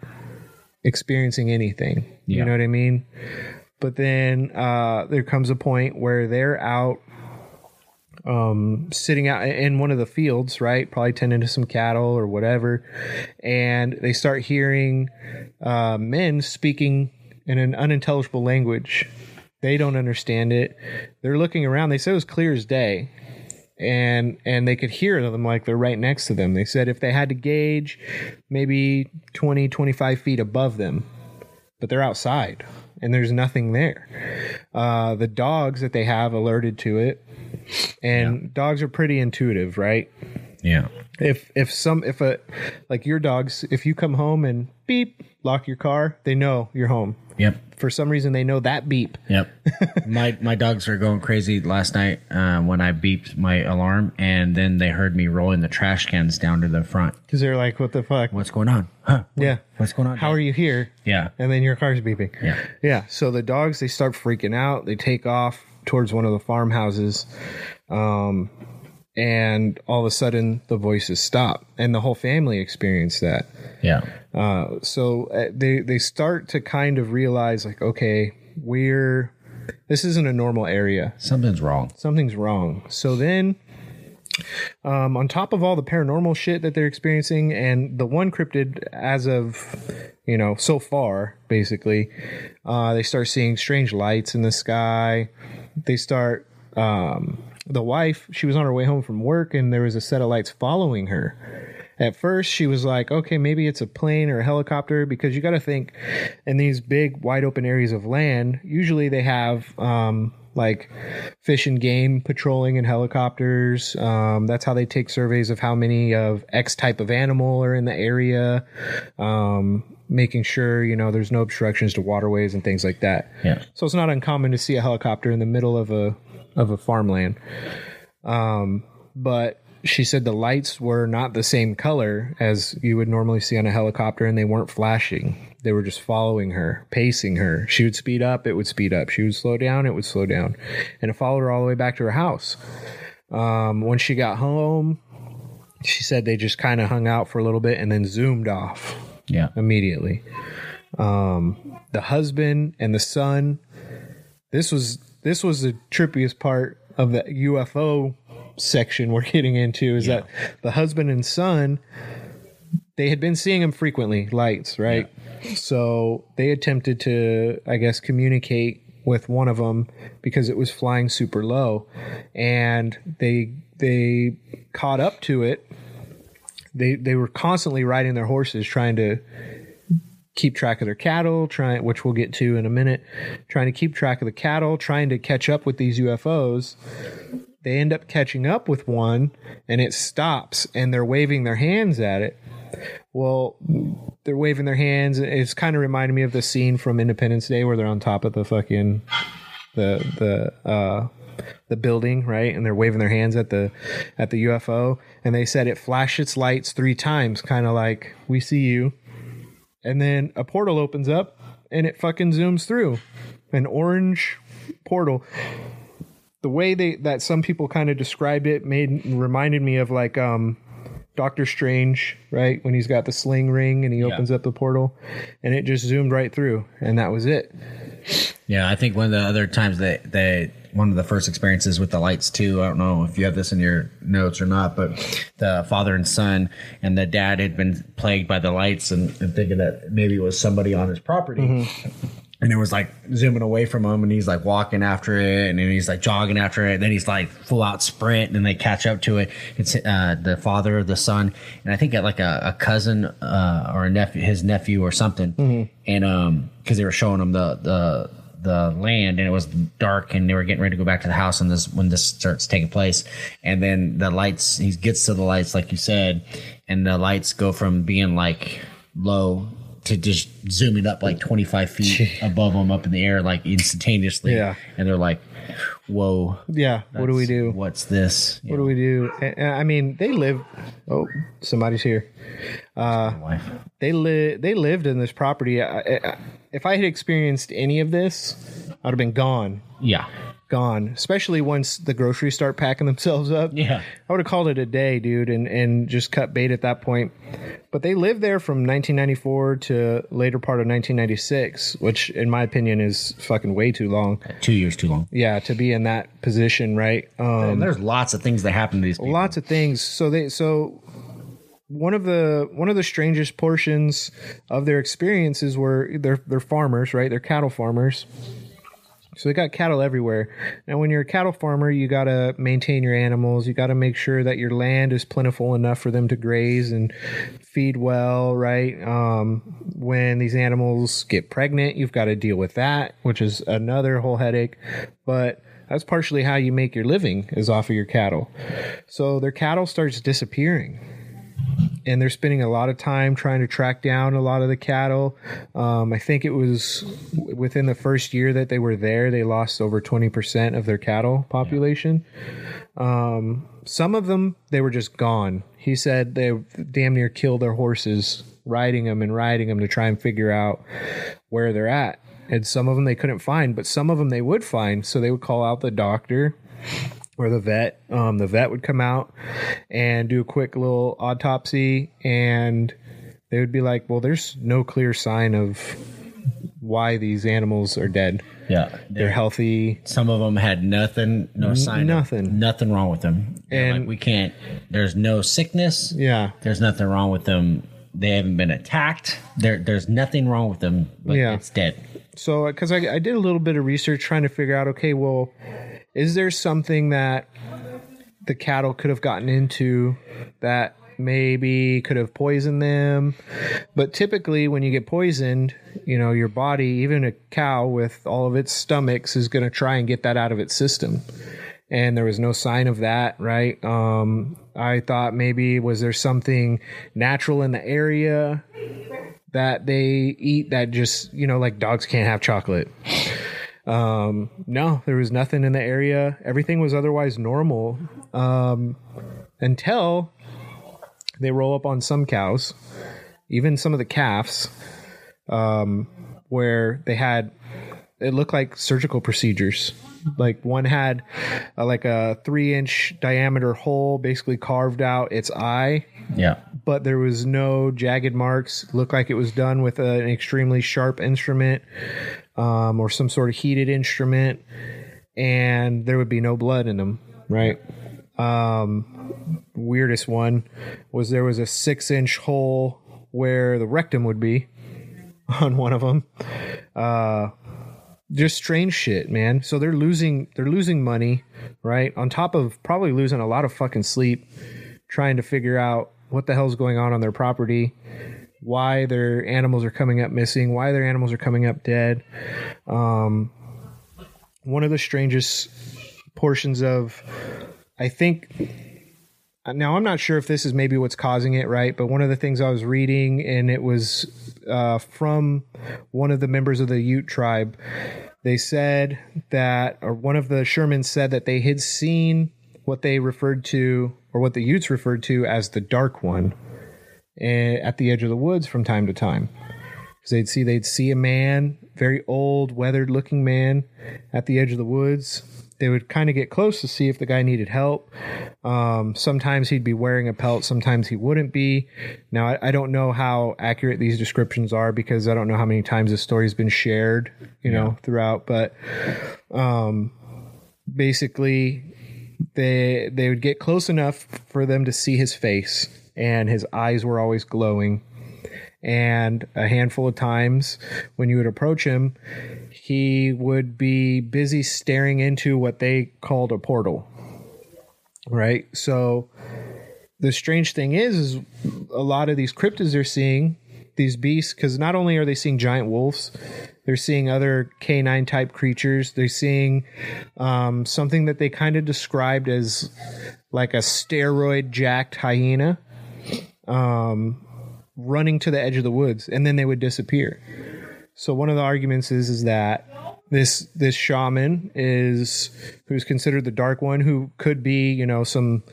experiencing anything Yeah. you know what i mean but then uh, there comes a point where they're out um, sitting out in one of the fields right? Probably tending to some cattle or whatever. And they start hearing uh, men speaking in an unintelligible language. They don't understand it. They're looking around. They said it was clear as day. And and they could hear them like they're right next to them. They said if they had to gauge maybe 20 25 feet above them but they're outside and there's nothing there uh, the dogs that they have alerted to it and dogs are pretty intuitive right Yeah. if if some if a like your dogs if you come home and beep lock your car they know you're home Yep. For some reason they know that beep Yep. my my dogs were going crazy last night uh, when I beeped my alarm, and then they heard me rolling the trash cans down to the front. because they're like what the fuck What's going on? Huh? yeah What's going on? how are you here Yeah. and then your car's beeping Yeah. Yeah. So the dogs they start freaking out. They take off towards one of the farmhouses, um, and all of a sudden the voices stop, and the whole family experience that. Yeah. Uh, so uh, they they start to kind of realize like, okay, we're this isn't a normal area. Something's wrong. Something's wrong. So then um, on top of all the paranormal shit that they're experiencing, and the one cryptid as of you know so far, basically, uh, they start seeing strange lights in the sky. They start. Um, the wife, she was on her way home from work, and there was a set of lights following her. At first, she was like, okay, maybe it's a plane or a helicopter because you got to think in these big, wide open areas of land, usually they have um, like fish and game patrolling in helicopters. Um, that's how they take surveys of how many of X type of animal are in the area, um, making sure, you know, there's no obstructions to waterways and things like that. Yeah. So it's not uncommon to see a helicopter in the middle of a of a farmland. Um, but she said the lights were not the same color as you would normally see on a helicopter and they weren't flashing. They were just following her, pacing her. She would speed up, it would speed up. She would slow down, it would slow down. And it followed her all the way back to her house. Um, when she got home, she said they just kind of hung out for a little bit and then zoomed off Yeah. immediately. Um, the husband and the son. This was this was the trippiest part of the UFO section we're getting into is that the husband and son they had been seeing him frequently lights right? So they attempted to i guess communicate with one of them because it was flying super low. And they they caught up to it. They they were constantly riding their horses trying to keep track of their cattle, trying which we'll get to in a minute, trying to keep track of the cattle, trying to catch up with these UFOs. They end up catching up with one and it stops and they're waving their hands at it. Well, they're waving their hands. It's kind of reminded me of the scene from Independence Day where they're on top of the fucking the the uh the building, right? And they're waving their hands at the at the UFO and they said it flashed its lights 3 times kind of like we see you and then a portal opens up and it fucking zooms through an orange portal the way they that some people kind of described it made reminded me of like um Doctor Strange, right? When he's got the sling ring and he opens up the portal and it just zoomed right through and that was it. Yeah, I think one of the other times that they one of the first experiences with the lights too. I don't know if you have this in your notes or not, but the father and son and the dad had been plagued by the lights and, and thinking that maybe it was somebody on his property. And it was like zooming away from him, and he's like walking after it, and then he's like jogging after it. And then he's like full out sprint, and then they catch up to it. It's uh, the father, the son, and I think like a, a cousin uh, or a nephew, his nephew or something. And um, because they were showing him the the the land and it was dark and they were getting ready to go back to the house and this when this starts taking place and then the lights he gets to the lights like you said and the lights go from being like low to just zooming up like 25 feet above them up in the air like instantaneously Yeah. and they're like whoa Yeah, what do we do? what's this What do we do? And- I mean, they live Oh, somebody's here. Uh, wife they li- they lived in this property. I, I, if I had experienced any of this, I'd have been gone, yeah gone. Especially once the groceries start packing themselves up. yeah I would have called it a day, dude, and and just cut bait at that point. But they lived there from 1994 to later part of 1996, which in my opinion is fucking way too long. two years too long Yeah, to be in that position, right? Um, and there's lots of things that happen to these people lots of things so they so one of the one of the strangest portions of their experiences were they're they're farmers right? They're cattle farmers. So they got cattle everywhere. Now when you're a cattle farmer you got to maintain your animals. You got to make sure that your land is plentiful enough for them to graze and feed well right? Um, when these animals get pregnant you've got to deal with that which is another whole headache. But that's partially how you make your living is off of your cattle. So their cattle starts disappearing and they're spending a lot of time trying to track down a lot of the cattle. Um, I think it was within the first year that they were there, they lost over 20% of their cattle population. Um, some of them, they were just gone. He said they damn near killed their horses, riding them and riding them to try and figure out where they're at. And some of them they couldn't find, but some of them they would find. So they would call out the doctor or the vet. Um, the vet would come out and do a quick little autopsy, and they would be like, "Well, there's no clear sign of why these animals are dead. Yeah, They're healthy. Some of them had nothing, no sign, of- nothing. nothing wrong with them. They're And- like, we can't. There's no sickness. Yeah. There's nothing wrong with them. They haven't been attacked. There, there's nothing wrong with them. But Yeah. it's dead. So, because I, I did a little bit of research trying to figure out, okay, well, is there something that the cattle could have gotten into that maybe could have poisoned them? But typically, when you get poisoned, you know, your body, even a cow with all of its stomachs, is going to try and get that out of its system. And there was no sign of that, right? Um, I thought maybe was there something natural in the area that they eat that just you know like dogs can't have chocolate um no there was nothing in the area. Everything was otherwise normal. Um until they roll up on some cows even some of the calves um where they had it looked like surgical procedures like one had uh, like a three inch diameter hole basically carved out its eye Yeah. but there was no jagged marks. Looked like it was done with an extremely sharp instrument um, or some sort of heated instrument, and there would be no blood in them. Right. Um, weirdest one was there was a six inch hole where the rectum would be on one of them. Uh, just strange shit, man. So they're losing they're losing money, right? On top of probably losing a lot of fucking sleep trying to figure out what the hell's going on on their property, why their animals are coming up missing, why their animals are coming up dead. Um, one of the strangest portions of, I think. Now I'm not sure if this is maybe what's causing it, right? But one of the things I was reading, and it was uh, from one of the members of the Ute tribe. They said that, or one of the Shermans said that they had seen what they referred to, or what the Utes referred to as the Dark One, eh, at the edge of the woods from time to time. Because they'd see they'd see a man, very old, weathered-looking man, at the edge of the woods. They would kind of get close to see if the guy needed help. Um, sometimes he'd be wearing a pelt, sometimes he wouldn't be. Now, I, I don't know how accurate these descriptions are because I don't know how many times this story's been shared, you know, throughout. But um, basically, they they would get close enough for them to see his face, and his eyes were always glowing. And a handful of times, when you would approach him, he would be busy staring into what they called a portal. Right. So the strange thing is, is a lot of these cryptids they're seeing these beasts because not only are they seeing giant wolves, they're seeing other canine type creatures. They're seeing um, something that they kind of described as like a steroid jacked hyena um, running to the edge of the woods, and then they would disappear. So one of the arguments is is that this this shaman is who's considered the dark one, who could be you know some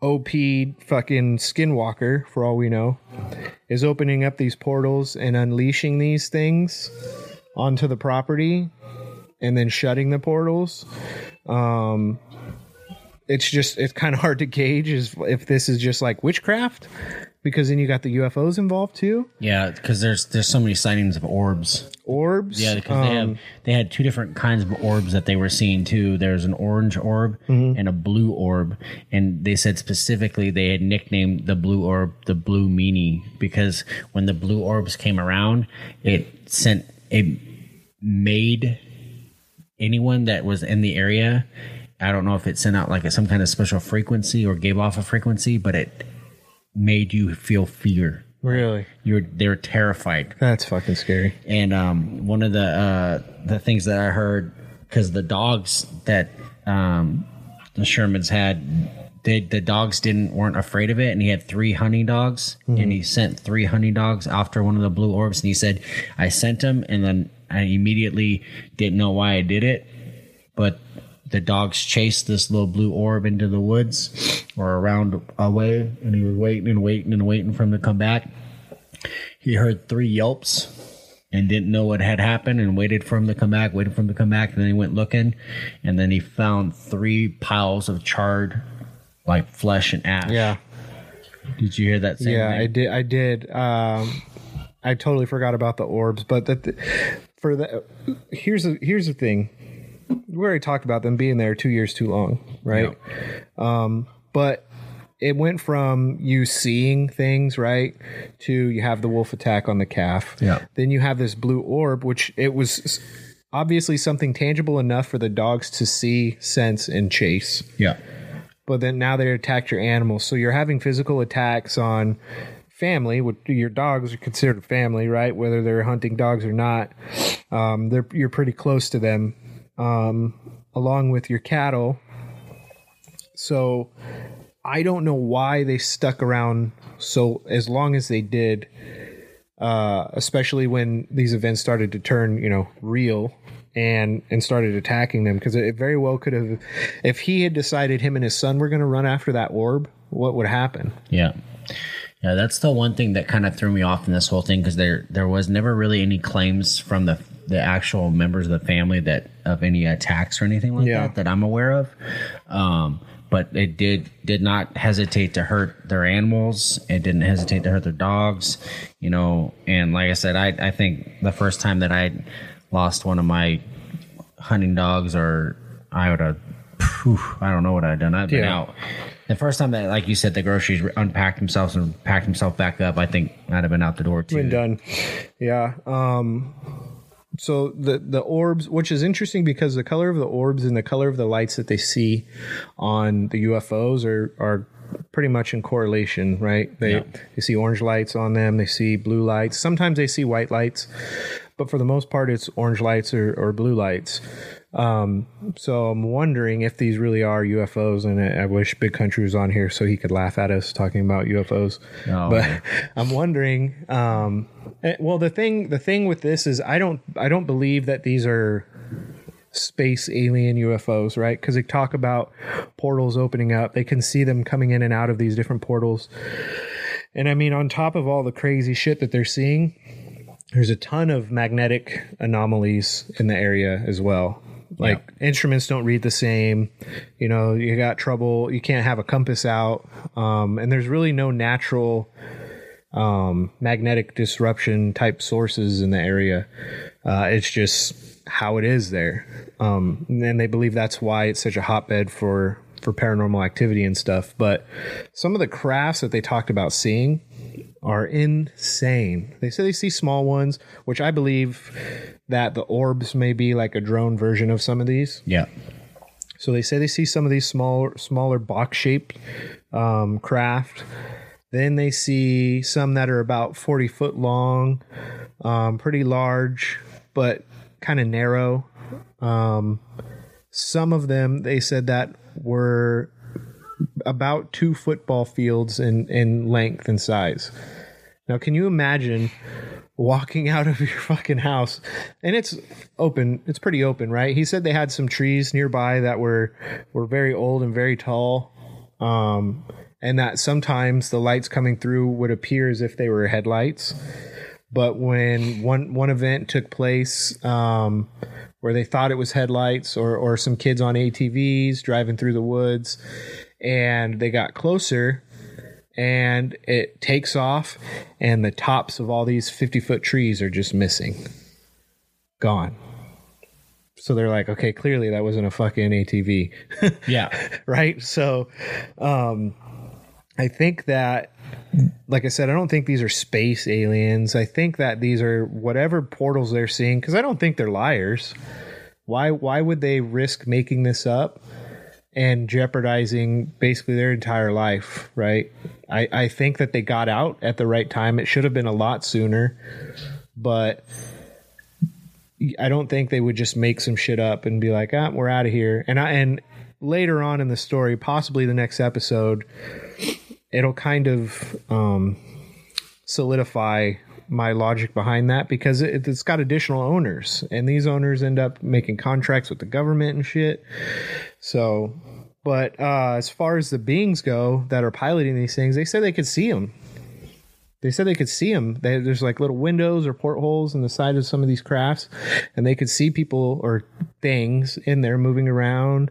op fucking skinwalker for all we know, is opening up these portals and unleashing these things onto the property, and then shutting the portals. Um, it's just it's kind of hard to gauge if this is just like witchcraft because then you got the UFOs involved too, Yeah, because there's there's so many sightings of orbs. orbs. Yeah, because they um, have they had two different kinds of orbs that they were seeing too. There's an orange orb and a blue orb, and they said specifically they had nicknamed the blue orb the blue meanie because when the blue orbs came around, it sent it made anyone that was in the area. I don't know if it sent out like a, some kind of special frequency or gave off a frequency, but it made you feel fear. really. You're they're terrified That's fucking scary. and um, one of the uh, the things that I heard because the dogs that um, the Shermans had, they, the dogs didn't weren't afraid of it, and he had three hunting dogs, and he sent three hunting dogs after one of the blue orbs, and he said, "I sent them, and then I immediately didn't know why I did it, but." The dogs chased this little blue orb into the woods or around away, and he was waiting and waiting and waiting for him to come back. He heard three yelps and didn't know what had happened and waited for him to come back, waited for him to come back, and then he went looking and then he found three piles of charred like flesh and ash. Yeah. Did you hear that same yeah, thing? I did. I did. Um, I totally forgot about the orbs, but that for the here's the here's the thing. We already talked about them being there two years too long, right? Um, but it went from you seeing things right to you have the wolf attack on the calf. Yeah. Then you have this blue orb, which it was obviously something tangible enough for the dogs to see, sense, and chase Yeah. but then now they attacked your animals. So you're having physical attacks on family. What your dogs are considered family, right? Whether they're hunting dogs or not, um, they're you're pretty close to them, um, along with your cattle. So I don't know why they stuck around so as long as they did. Uh, especially when these events started to turn, you know, real and and started attacking them because it very well could have if he had decided him and his son were going to run after that orb what would happen Yeah. Yeah, that's the one thing that kind of threw me off in this whole thing because there there was never really any claims from the the actual members of the family that of any attacks or anything like Yeah. that that I'm aware of. Um, but it did did not hesitate to hurt their animals. It didn't hesitate to hurt their dogs. You know, and like I said, I I think the first time that I lost one of my hunting dogs, or I would have, I don't know what I'd done. I've been Yeah. out. The first time that, like you said, the groceries unpacked themselves and packed himself back up, I think I'd have been out the door too. been done yeah um so the the orbs which is interesting because the color of the orbs and the color of the lights that they see on the ufos are are pretty much in correlation right? They Yeah. they see orange lights on them they see blue lights. Sometimes they see white lights but for the most part it's orange lights or, or blue lights um, so I'm wondering if these really are UFOs, and I, wish Big Country was on here so he could laugh at us talking about UFOs. Oh, but. I'm wondering. Um, eh, well, the thing, the thing with this is, I don't, I don't believe that these are space alien UFOs, right? Because they talk about portals opening up. They can see them coming in and out of these different portals. And I mean, on top of all the crazy shit that they're seeing, there's a ton of magnetic anomalies in the area as well. Like instruments don't read the same. You know, you got trouble. You can't have a compass out. Um, and there's really no natural um, magnetic disruption type sources in the area. Uh, it's just how it is there. Um, and they believe that's why it's such a hotbed for for paranormal activity and stuff. But some of the crafts that they talked about seeing are insane. They say they see small ones, which I believe that the orbs may be like a drone version of some of these. Yeah. So they say they see some of these smaller, smaller box shaped um, craft. Then they see some that are about 40 foot long, um, pretty large, but kind of narrow. Um, some of them, they said that were about two football fields in, in length and size. Now, can you imagine walking out of your fucking house? And it's open it's pretty open right? He said they had some trees nearby that were were very old and very tall. Um and that sometimes the lights coming through would appear as if they were headlights. But when one one event took place um where they thought it was headlights or or some kids on ATVs driving through the woods and they got closer and it takes off and the tops of all these 50 foot trees are just missing. Gone. So they're like okay clearly that wasn't a fucking atv Yeah. right? So um i think that like i said i don't think these are space aliens. I think that these are whatever portals they're seeing because i don't think they're liars. Why why would they risk making this up and jeopardizing basically their entire life, right? I, I think that they got out at the right time. It should have been a lot sooner, but I don't think they would just make some shit up and be like, ah, we're out of here. And I and later on in the story, possibly the next episode, it'll kind of um, solidify my logic behind that because it, it's got additional owners, and these owners end up making contracts with the government and shit. So, but uh, as far as the beings go that are piloting these things, they said they could see them. They said they could see them. They, there's like little windows or portholes in the side of some of these crafts, and they could see people or things in there moving around.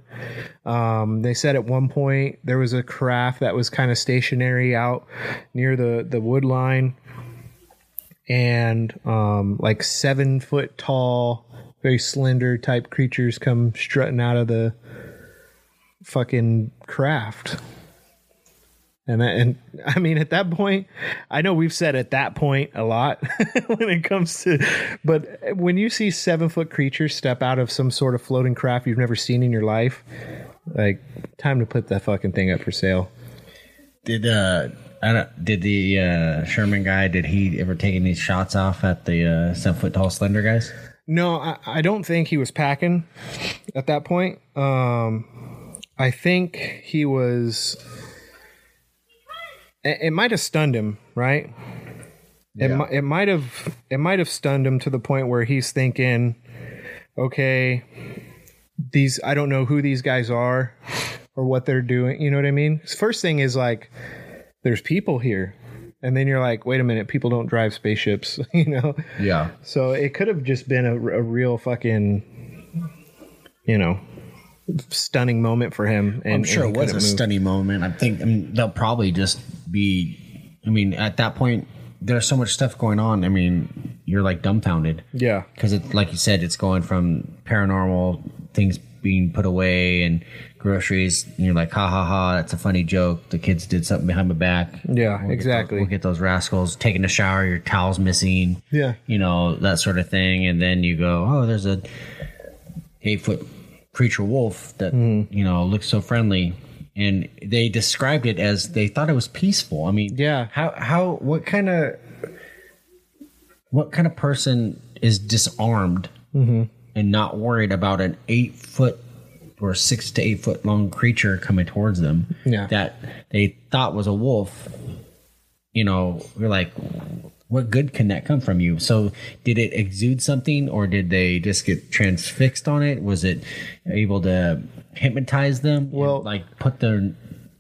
Um, they said at one point there was a craft that was kind of stationary out near the the wood line, and um, like seven foot tall, very slender type creatures come strutting out of the fucking craft. And that, and I mean, at that point, I know we've said at that point a lot when it comes to, but when you see seven foot creatures step out of some sort of floating craft you've never seen in your life, like time to put that fucking thing up for sale. Did uh, I don't, did the uh, Sherman guy? Did he ever take any shots off at the uh, seven foot tall slender guys? No, I, I don't think he was packing at that point. Um, I think he was. It, it might have stunned him, right? It, mi- it might have it might have stunned him to the point where he's thinking, okay, these I don't know who these guys are or what they're doing. You know what I mean? First thing is like, there's people here, and then you're like, wait a minute, people don't drive spaceships, you know? Yeah. So it could have just been a, a real fucking, you know, stunning moment for him. And I'm sure it was a move. stunning moment. I think I mean, they'll probably just be. I mean, at that point, there's so much stuff going on. I mean, you're like dumbfounded. Yeah. because it, like you said, it's going from paranormal things being put away and groceries. And you're like, ha ha ha, that's a funny joke. The kids did something behind my back. Yeah, We'll get exactly. those- we'll get those rascals taking a shower. Your towel's missing. Yeah. you know that sort of thing. And then you go, oh, there's a eight foot creature wolf that Mm-hmm. you know looks so friendly. And they described it as they thought it was peaceful. I mean, Yeah. How how what kind of what kind of person is disarmed Mm-hmm. and not worried about an eight foot or six to eight foot long creature coming towards them Yeah. that they thought was a wolf? You know, you're like, what good can that come from you? So, did it exude something, or did they just get transfixed on it? Was it able to hypnotize them? Well- like put their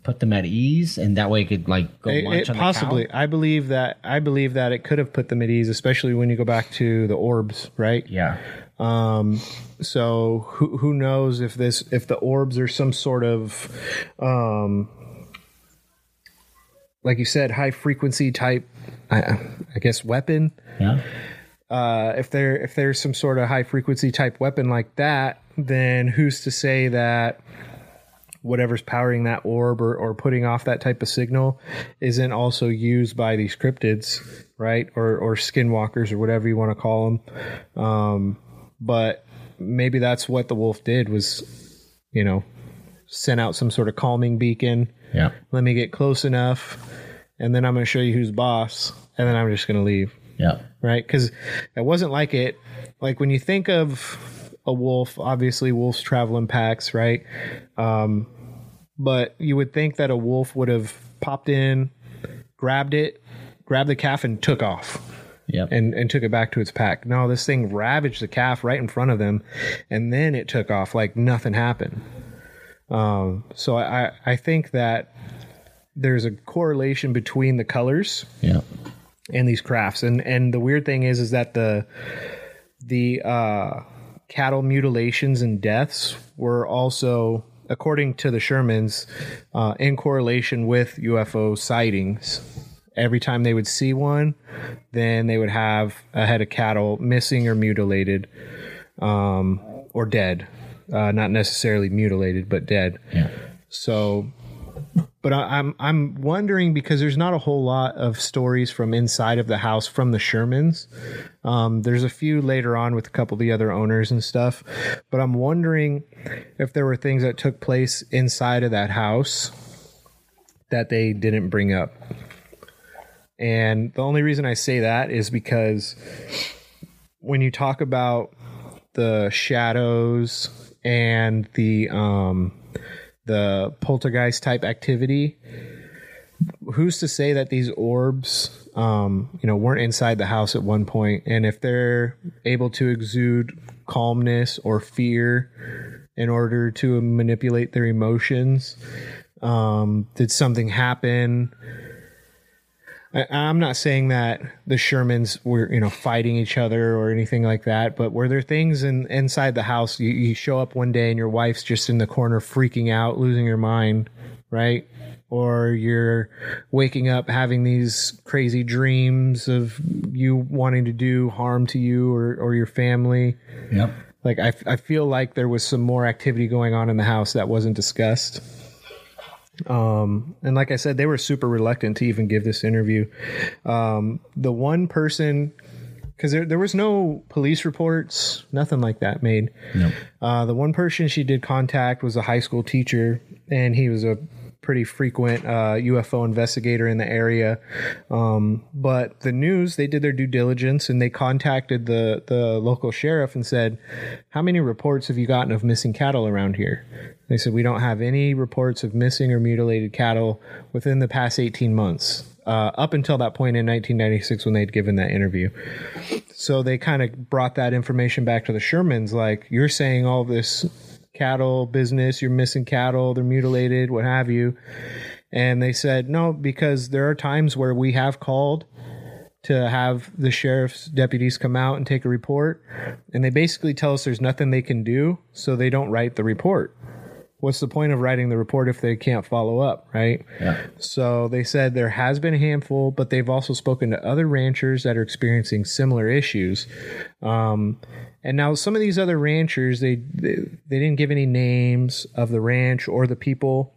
put them at ease, and that way it could like go It- it on the possibly. I believe that. I believe that it could have put them at ease, especially when you go back to the orbs, right? Yeah, Um, so who who knows if this if the orbs are some sort of um like you said high frequency type I, I guess weapon. Yeah, uh if there if there's some sort of high frequency type weapon like that then who's to say that whatever's powering that orb or, or putting off that type of signal isn't also used by these cryptids right? Or or skinwalkers or whatever you want to call them um but maybe that's what the wolf did was you know sent out some sort of calming beacon. Yeah, let me get close enough and then i'm going to show you who's boss and then i'm just going to leave yeah, right? Because it wasn't like it. Like when you think of a wolf, obviously wolves travel in packs, right? Um, but you would think that a wolf would have popped in, grabbed it, grabbed the calf, and took off. Yep. And, and took it back to its pack. No, this thing ravaged the calf right in front of them, and then it took off like nothing happened. Um, so I, I think that there's a correlation between the colors yeah, and these crafts. And and the weird thing is is that the the uh cattle mutilations and deaths were also according to the shermans uh in correlation with ufo sightings. Every time they would see one then they would have a head of cattle missing or mutilated um or dead. Uh not necessarily mutilated but dead. Yeah. so, but I, I'm I'm wondering because there's not a whole lot of stories from inside of the house from the Shermans. Um, there's a few later on with a couple of the other owners and stuff, but I'm wondering if there were things that took place inside of that house that they didn't bring up. And the only reason I say that is because when you talk about the shadows and the um the poltergeist type activity who's to say that these orbs um you know weren't inside the house at one point? and if they're able to exude calmness or fear in order to manipulate their emotions um did something happen I, I'm not saying that the Shermans were, you know, fighting each other or anything like that, but were there things in inside the house? You, you show up one day and your wife's just in the corner freaking out, losing her mind, right? Or you're waking up having these crazy dreams of you wanting to do harm to you or, or your family. Yep. Like, I, I feel like there was some more activity going on in the house that wasn't discussed. Um, and like I said, they were super reluctant to even give this interview. Um, the one person, because there, there was no police reports, nothing like that made. Nope. Uh, the one person she did contact was a high school teacher, and he was a pretty frequent uh, UFO investigator in the area. Um, but the news, they did their due diligence and they contacted the, the local sheriff and said, How many reports have you gotten of missing cattle around here? They said, We don't have any reports of missing or mutilated cattle within the past 18 months. Uh, up until that point in 1996 when they'd given that interview. So they kind of brought that information back to the Shermans like, you're saying all this cattle business, you're missing cattle, they're mutilated, what have you. And they said, no, because there are times where we have called to have the sheriff's deputies come out and take a report. And they basically tell us there's nothing they can do, so they don't write the report. What's the point of writing the report if they can't follow up, right? Yeah. So they said there has been a handful, but they've also spoken to other ranchers that are experiencing similar issues. Um, and now some of these other ranchers, they, they they didn't give any names of the ranch or the people,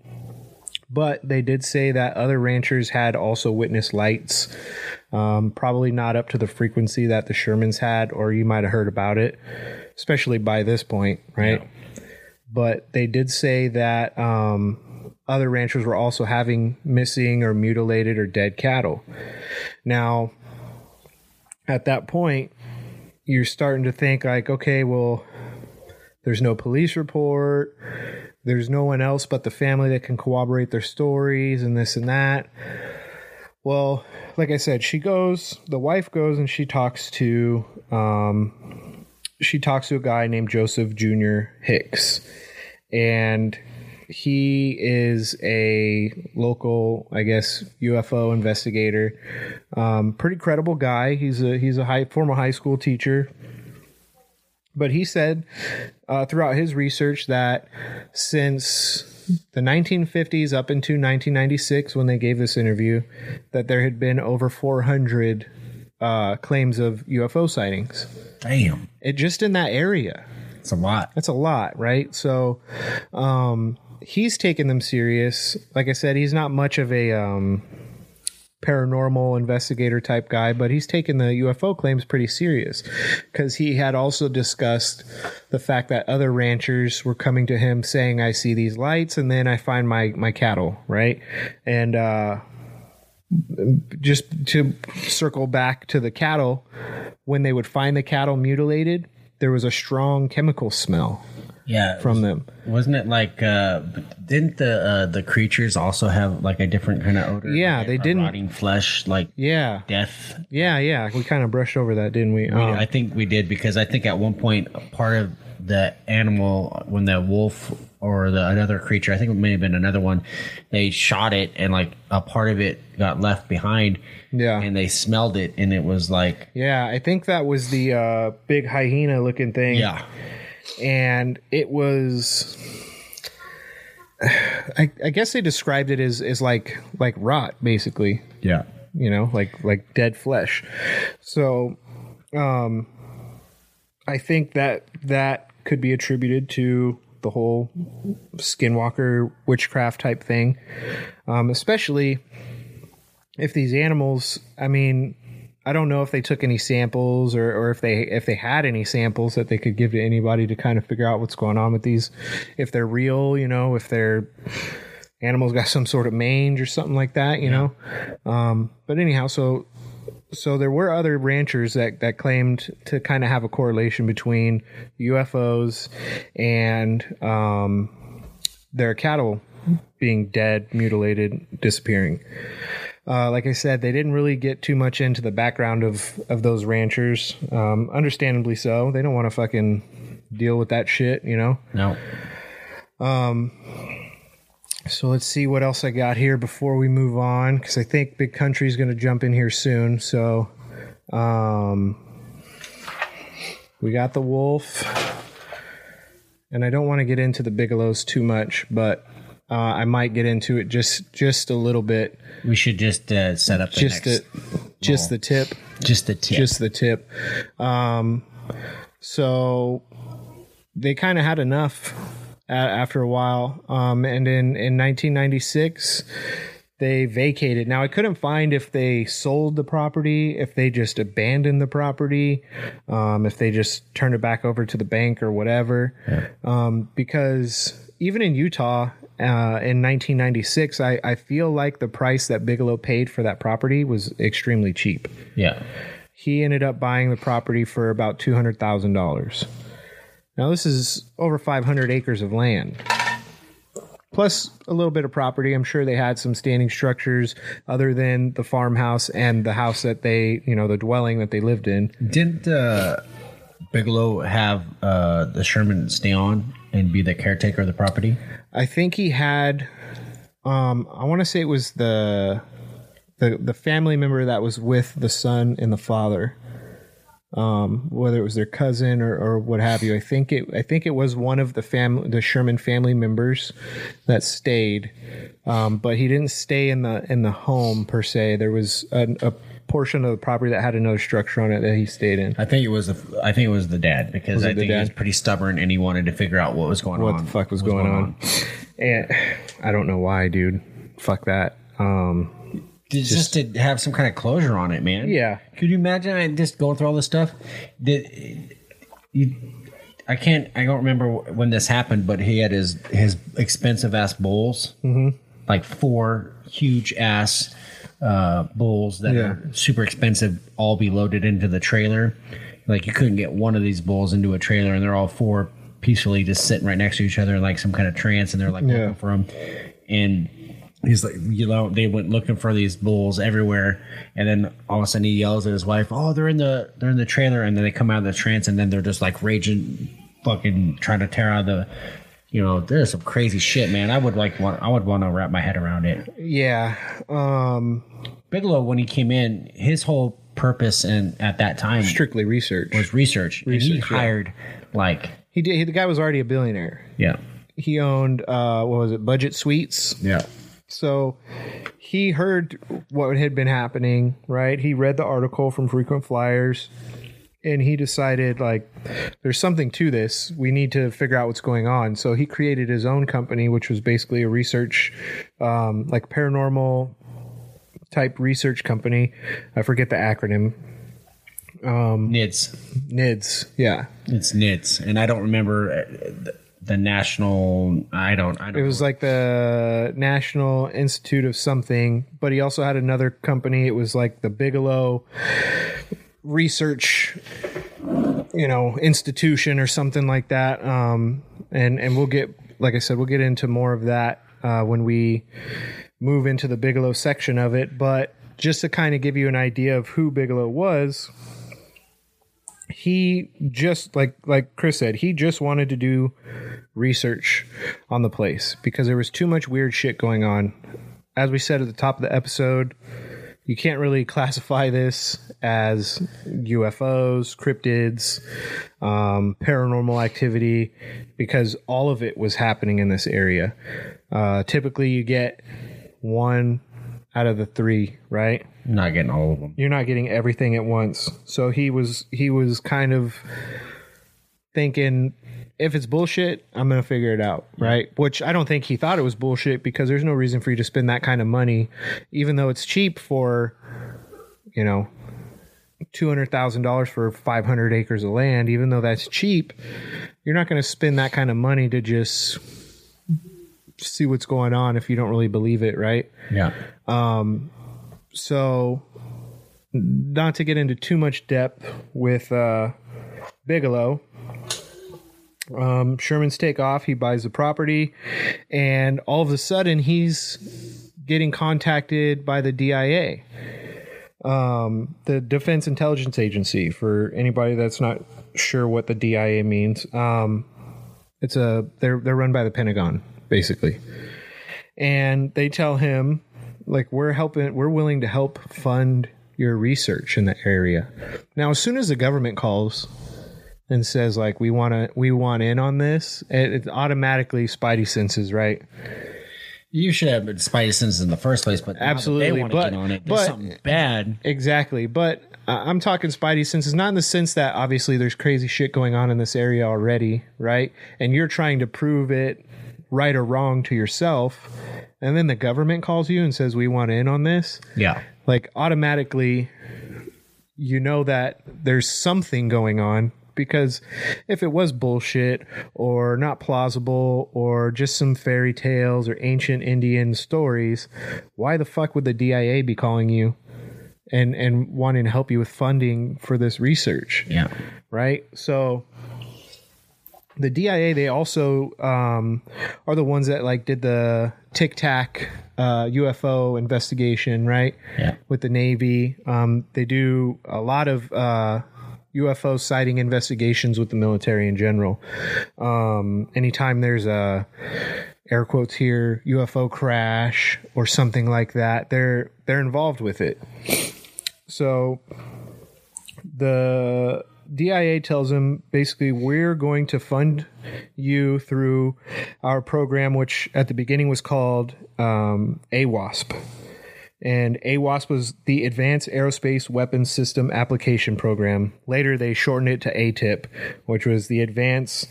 but they did say that other ranchers had also witnessed lights. Um, probably not up to the frequency that the Shermans had, or you might have heard about it, especially by this point, right? But they did say that um, other ranchers were also having missing or mutilated or dead cattle. Now, at that point, you're starting to think like, okay, well, there's no police report. There's no one else but the family that can corroborate their stories and this and that. Well, like I said, she goes, the wife goes and she talks to, um, she talks to a guy named Joseph Jr. Hicks. And he is a local, I guess, UFO investigator. Um, pretty credible guy. He's a he's a high former high school teacher. But he said uh, throughout his research that since the 1950s up into 1996, when they gave this interview, that there had been over 400 uh, claims of UFO sightings. Damn. It just in that area. It's a lot. That's a lot, right? So, um, he's taking them serious. Like I said, he's not much of a um, paranormal investigator type guy, but he's taken the UFO claims pretty serious because he had also discussed the fact that other ranchers were coming to him saying, "I see these lights, and then I find my my cattle," right? And uh, just to circle back to the cattle, when they would find the cattle mutilated, there was a strong chemical smell Yeah. from them. Wasn't it like? uh Didn't the uh the creatures also have like a different kind of odor? Yeah, Like they didn't- Rotting flesh, like Yeah, death. yeah, yeah. We kind of brushed over that, didn't we? We- Um, I think we did because I think at one point part of the animal when the wolf or the another creature, I think it may have been another one, they shot it and like a part of it got left behind. Yeah. And they smelled it and it was like Yeah, I think that was the uh, big hyena looking thing. yeah. And it was I, I guess they described it as, as like like rot, basically. Yeah. You know, like like dead flesh. So um I think that that could be attributed to the whole skinwalker witchcraft type thing. Um, especially if these animals i mean i don't know if they took any samples or, or if they if they had any samples that they could give to anybody to kind of figure out what's going on with these. If they're real you know if they're animals got some sort of mange or something like that you know? Um, but anyhow so so there were other ranchers that, that claimed to kind of have a correlation between UFOs and um, their cattle being dead, mutilated, disappearing. Uh, like I said, they didn't really get too much into the background of, of those ranchers. Um, understandably so. They don't want to fucking deal with that shit, you know? No. So let's see what else I got here before we move on, because I think Big Country's going to jump in here soon. So, um, we got the wolf, and I don't want to get into the Bigelows too much, but Uh, I might get into it just just a little bit, We should just uh, set up the just next, the just the tip, just the tip. just the tip. Um, so they kind of had enough after a while, um, and in in 1996 they vacated. Now I couldn't find if they sold the property, if they just abandoned the property, um, if they just turned it back over to the bank or whatever. Um, because even in Utah. Uh, in 1996, I, I feel like the price that Bigelow paid for that property was extremely cheap yeah. he ended up buying the property for about two hundred thousand dollars. Now this is over five hundred acres of land, plus a little bit of property. I'm sure they had some standing structures other than the farmhouse and the house that they, you know, the dwelling that they lived in. Didn't uh, Bigelow have uh, the Sherman stay on and be the caretaker of the property? I think he had. Um, I want to say it was the the the family member that was with the son and the father. Um, whether it was their cousin or, or what have you, I think it I think it was one of the family the Sherman family members that stayed, um, but he didn't stay in the in the home per se. There was a, a portion of the property that had another structure on it that he stayed in. I think it was the I think it was the dad because Was I think he was pretty stubborn and he wanted to figure out what was going what on. What the fuck was, going, on. And I don't know why, dude. Fuck that. Um, Just, just to have some kind of closure on it, man. Yeah. Could you imagine I just going through all this stuff? Did you? I can't. I don't remember when this happened, but he had his his expensive ass bulls, mm-hmm. like four huge ass uh, bulls that Yeah. are super expensive, all be loaded into the trailer. Like you couldn't get one of these bulls into a trailer, and they're all four peacefully just sitting right next to each other in like some kind of trance, and they're like Yeah. looking for them. And he's like, you know, they went looking for these bulls everywhere, and then all of a sudden he yells at his wife, "Oh, they're in the they're in the trailer," and then they come out of the trance, and then they're just like raging, fucking trying to tear out the. You know, there's some crazy shit, man. I would like want, I would want to wrap my head around it. yeah. Um, Bigelow, when he came in, his whole purpose and at that time strictly research. was research. and he Research, yeah. hired like He did. He, the guy was already a billionaire. yeah, He owned uh, what was it? Budget Suites. yeah, So he heard what had been happening. Right. He read the article from Frequent Flyers, and he decided like, there's something to this. We need to figure out what's going on. So he created his own company, which was basically a research, um, like paranormal type research company. I forget the acronym. NIDS. NIDS. Yeah. It's NIDS, and I don't remember uh, the, national. I don't. I don't. It was like the National Institute of something, but he also had another company. It was like the Bigelow Research, you know, institution or something like that. Um, and and we'll get, like I said, we'll get into more of that uh, when we move into the Bigelow section of it. But just to kind of give you an idea of who Bigelow was, he just like like Chris said, he just wanted to do research on the place because there was too much weird shit going on. As we said at the top of the episode, you can't really classify this as UFOs, cryptids, um, paranormal activity because all of it was happening in this area. Uh, typically, you get one out of the three, right? Not getting all of them. you're not getting everything at once. So he was he was kind of thinking if it's bullshit, I'm going to figure it out, right? Which I don't think he thought it was bullshit because there's no reason for you to spend that kind of money even though it's cheap for you know $200,000 for 500 acres of land, even though that's cheap, you're not going to spend that kind of money to just see what's going on if you don't really believe it, right? Yeah, um, so not to get into too much depth with uh, Bigelow. Um, Sherman's take off. He buys the property, and all of a sudden, he's getting contacted by the DIA, um, the Defense Intelligence Agency. For anybody that's not sure what the DIA means, um, it's a they're they're run by the Pentagon, basically, and they tell him like we're helping we're willing to help fund your research in the area now as soon as the government calls and says like we want to we want in on this it, it automatically spidey senses right You should have spidey senses in the first place, but Absolutely, they want to but- get on it. But- something bad. Exactly, but I'm talking Spidey senses, not in the sense that obviously there's crazy shit going on in this area already, right? And you're trying to prove it right or wrong to yourself, and then the government calls you and says we want in on this. Yeah. Like automatically, you know that there's something going on. Because if it was bullshit or not plausible or just some fairy tales or ancient Indian stories, why the fuck would the DIA be calling you and and wanting to help you with funding for this research Yeah. right so the dia they also um, are the ones that like did the tic tac uh, ufo investigation right? Yeah. with the navy. Um, they do a lot of uh, ufo sighting investigations with the military in general. Um, anytime there's a air quotes here ufo crash or something like that they're they're involved with it. So the DIA tells him basically we're going to fund you through our program, which at the beginning was called um, AWASP. And AWASP was the Advanced Aerospace Weapons System Application Program. Later, they shortened it to AATIP, which was the Advanced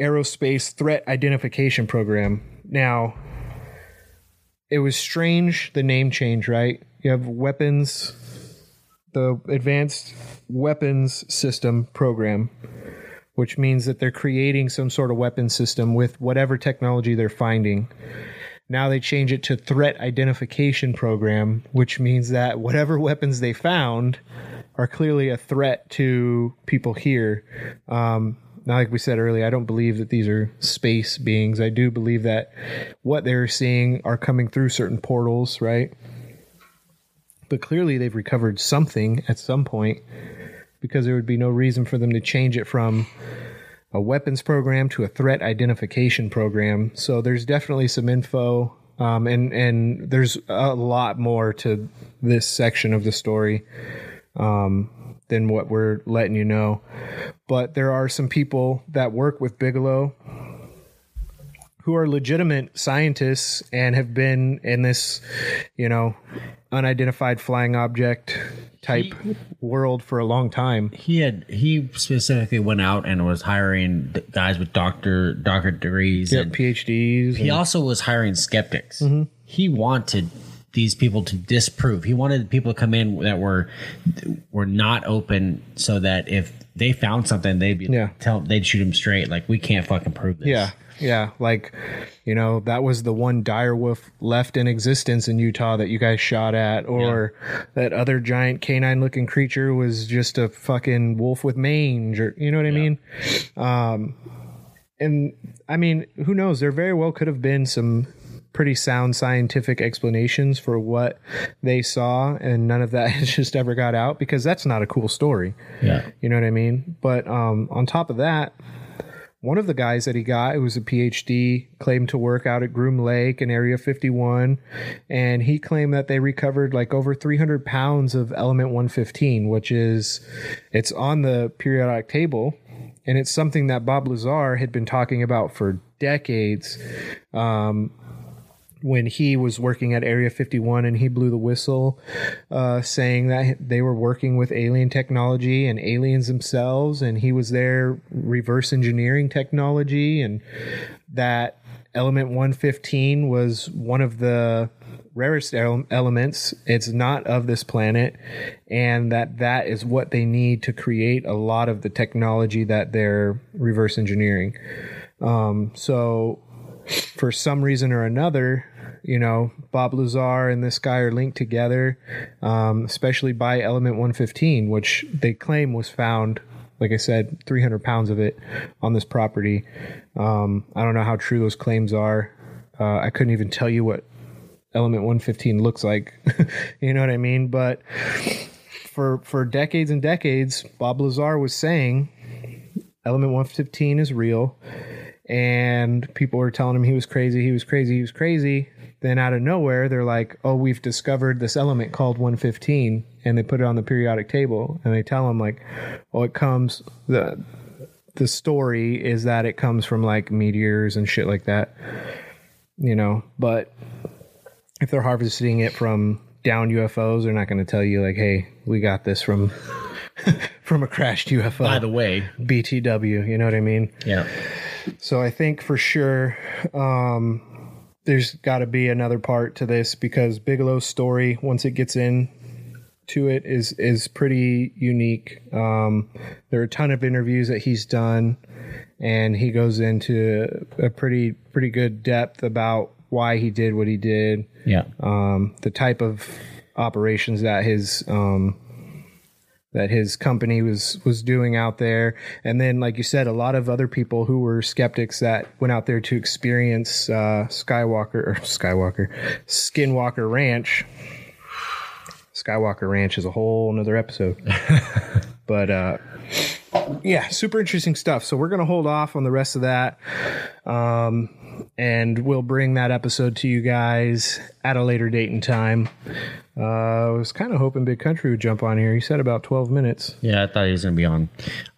Aerospace Threat Identification Program. Now, it was strange the name change, right? You have weapons, the Advanced Weapons System Program, which means that they're creating some sort of weapon system with whatever technology they're finding. Now they change it to Threat Identification Program, which means that whatever weapons they found are clearly a threat to people here. Um, now, like we said earlier, I don't believe that these are space beings. I do believe that what they're seeing are coming through certain portals, right? But clearly they've recovered something at some point because there would be no reason for them to change it from a weapons program to a threat identification program. So there's definitely some info, um, and and there's a lot more to this section of the story um, than what we're letting you know. But there are some people that work with Bigelow who are legitimate scientists and have been in this, you know, unidentified flying object type world for a long time. He had he specifically went out and was hiring guys with doctor doctorate degrees Yeah, and PhDs. he and- also was hiring skeptics. Mm-hmm. He wanted these people to disprove. He wanted people to come in that were were not open, so that if they found something, they'd be Yeah. tell they'd shoot him straight. Like we can't fucking prove this. Yeah, yeah. Like, you know, that was the one dire wolf left in existence in Utah that you guys shot at, or that other giant canine looking creature was just a fucking wolf with mange, or you know what I mean? Um, and I mean, who knows? There very well could have been some pretty sound scientific explanations for what they saw, and none of that has just ever got out because that's not a cool story. yeah. You know what I mean? But um, on top of that, one of the guys that he got, who was a PhD, claimed to work out at Groom Lake in Area 51, and he claimed that they recovered like over 300 pounds of element 115, which is it's on the periodic table, and it's something that Bob Lazar had been talking about for decades. Um, when he was working at Area 51 and he blew the whistle, uh, saying that they were working with alien technology and aliens themselves, and he was there reverse engineering technology, and that element 115 was one of the rarest ele- elements. It's not of this planet, and that that is what they need to create a lot of the technology that they're reverse engineering. Um, so for some reason or another, you know, Bob Lazar and this guy are linked together, um, especially by element 115, which they claim was found, like I said, 300 pounds of it on this property. Um, I don't know how true those claims are. Uh, I couldn't even tell you what element 115 looks like. you know what I mean? But for for decades and decades, Bob Lazar was saying element 115 is real and people were telling him he was crazy, he was crazy, he was crazy. Then out of nowhere, they're like, "Oh, we've discovered this element called 115," and they put it on the periodic table. And they tell them like, "Oh, it comes the the story is that it comes from like meteors and shit like that." you know, but if they're harvesting it from down UFOs, they're not going to tell you like, "Hey, we got this from from a crashed UFO." By the way, BTW, you know what I mean? yeah, So I think for sure um, there's got to be another part to this because Bigelow's story, once it gets in to it, is is pretty unique. Um, there are a ton of interviews that he's done, and he goes into a pretty pretty good depth about why he did what he did, yeah, um, the type of operations that his um, that his company was was doing out there, and then like you said, a lot of other people who were skeptics that went out there to experience uh, Skywalker or Skywalker Skinwalker Ranch. Skywalker Ranch is a whole another episode, but uh, yeah, super interesting stuff. So we're gonna hold off on the rest of that. Um, and we'll bring that episode to you guys at a later date and time. Uh, I was kind of hoping Big Country would jump on here. He said about 12 minutes. yeah. I thought he was gonna be on.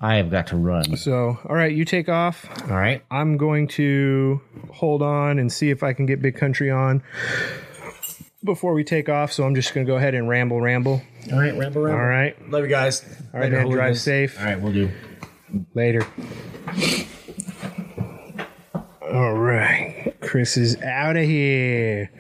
I have got to run. So, all right, you take off. All right, I'm going to hold on and see if I can get Big Country on before we take off. So I'm just going to go ahead and ramble, ramble. all right, ramble, ramble. All right. love you guys. All right, man. Drive safe. All right, we'll do. Later. All right. Chris is out of here.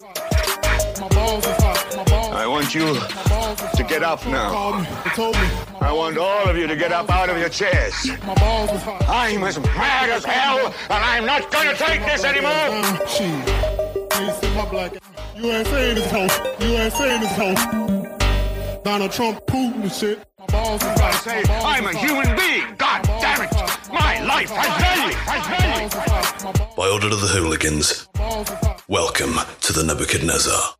My balls is hot. My balls. I want you My balls is to get up now. Called me. They told me. I want all of you to get up out of your chairs. My balls is hot. I'm as mad as hell, and I'm not gonna take this anymore. Shit. Ain't see my black. USA in this house. USA in this house. Donald Trump, Putin and shit. My balls is hot. I say I'm a human being. God damn it! My life has value. Has value. My balls. By order of the hooligans, My balls is hot. welcome to the Nebuchadnezzar.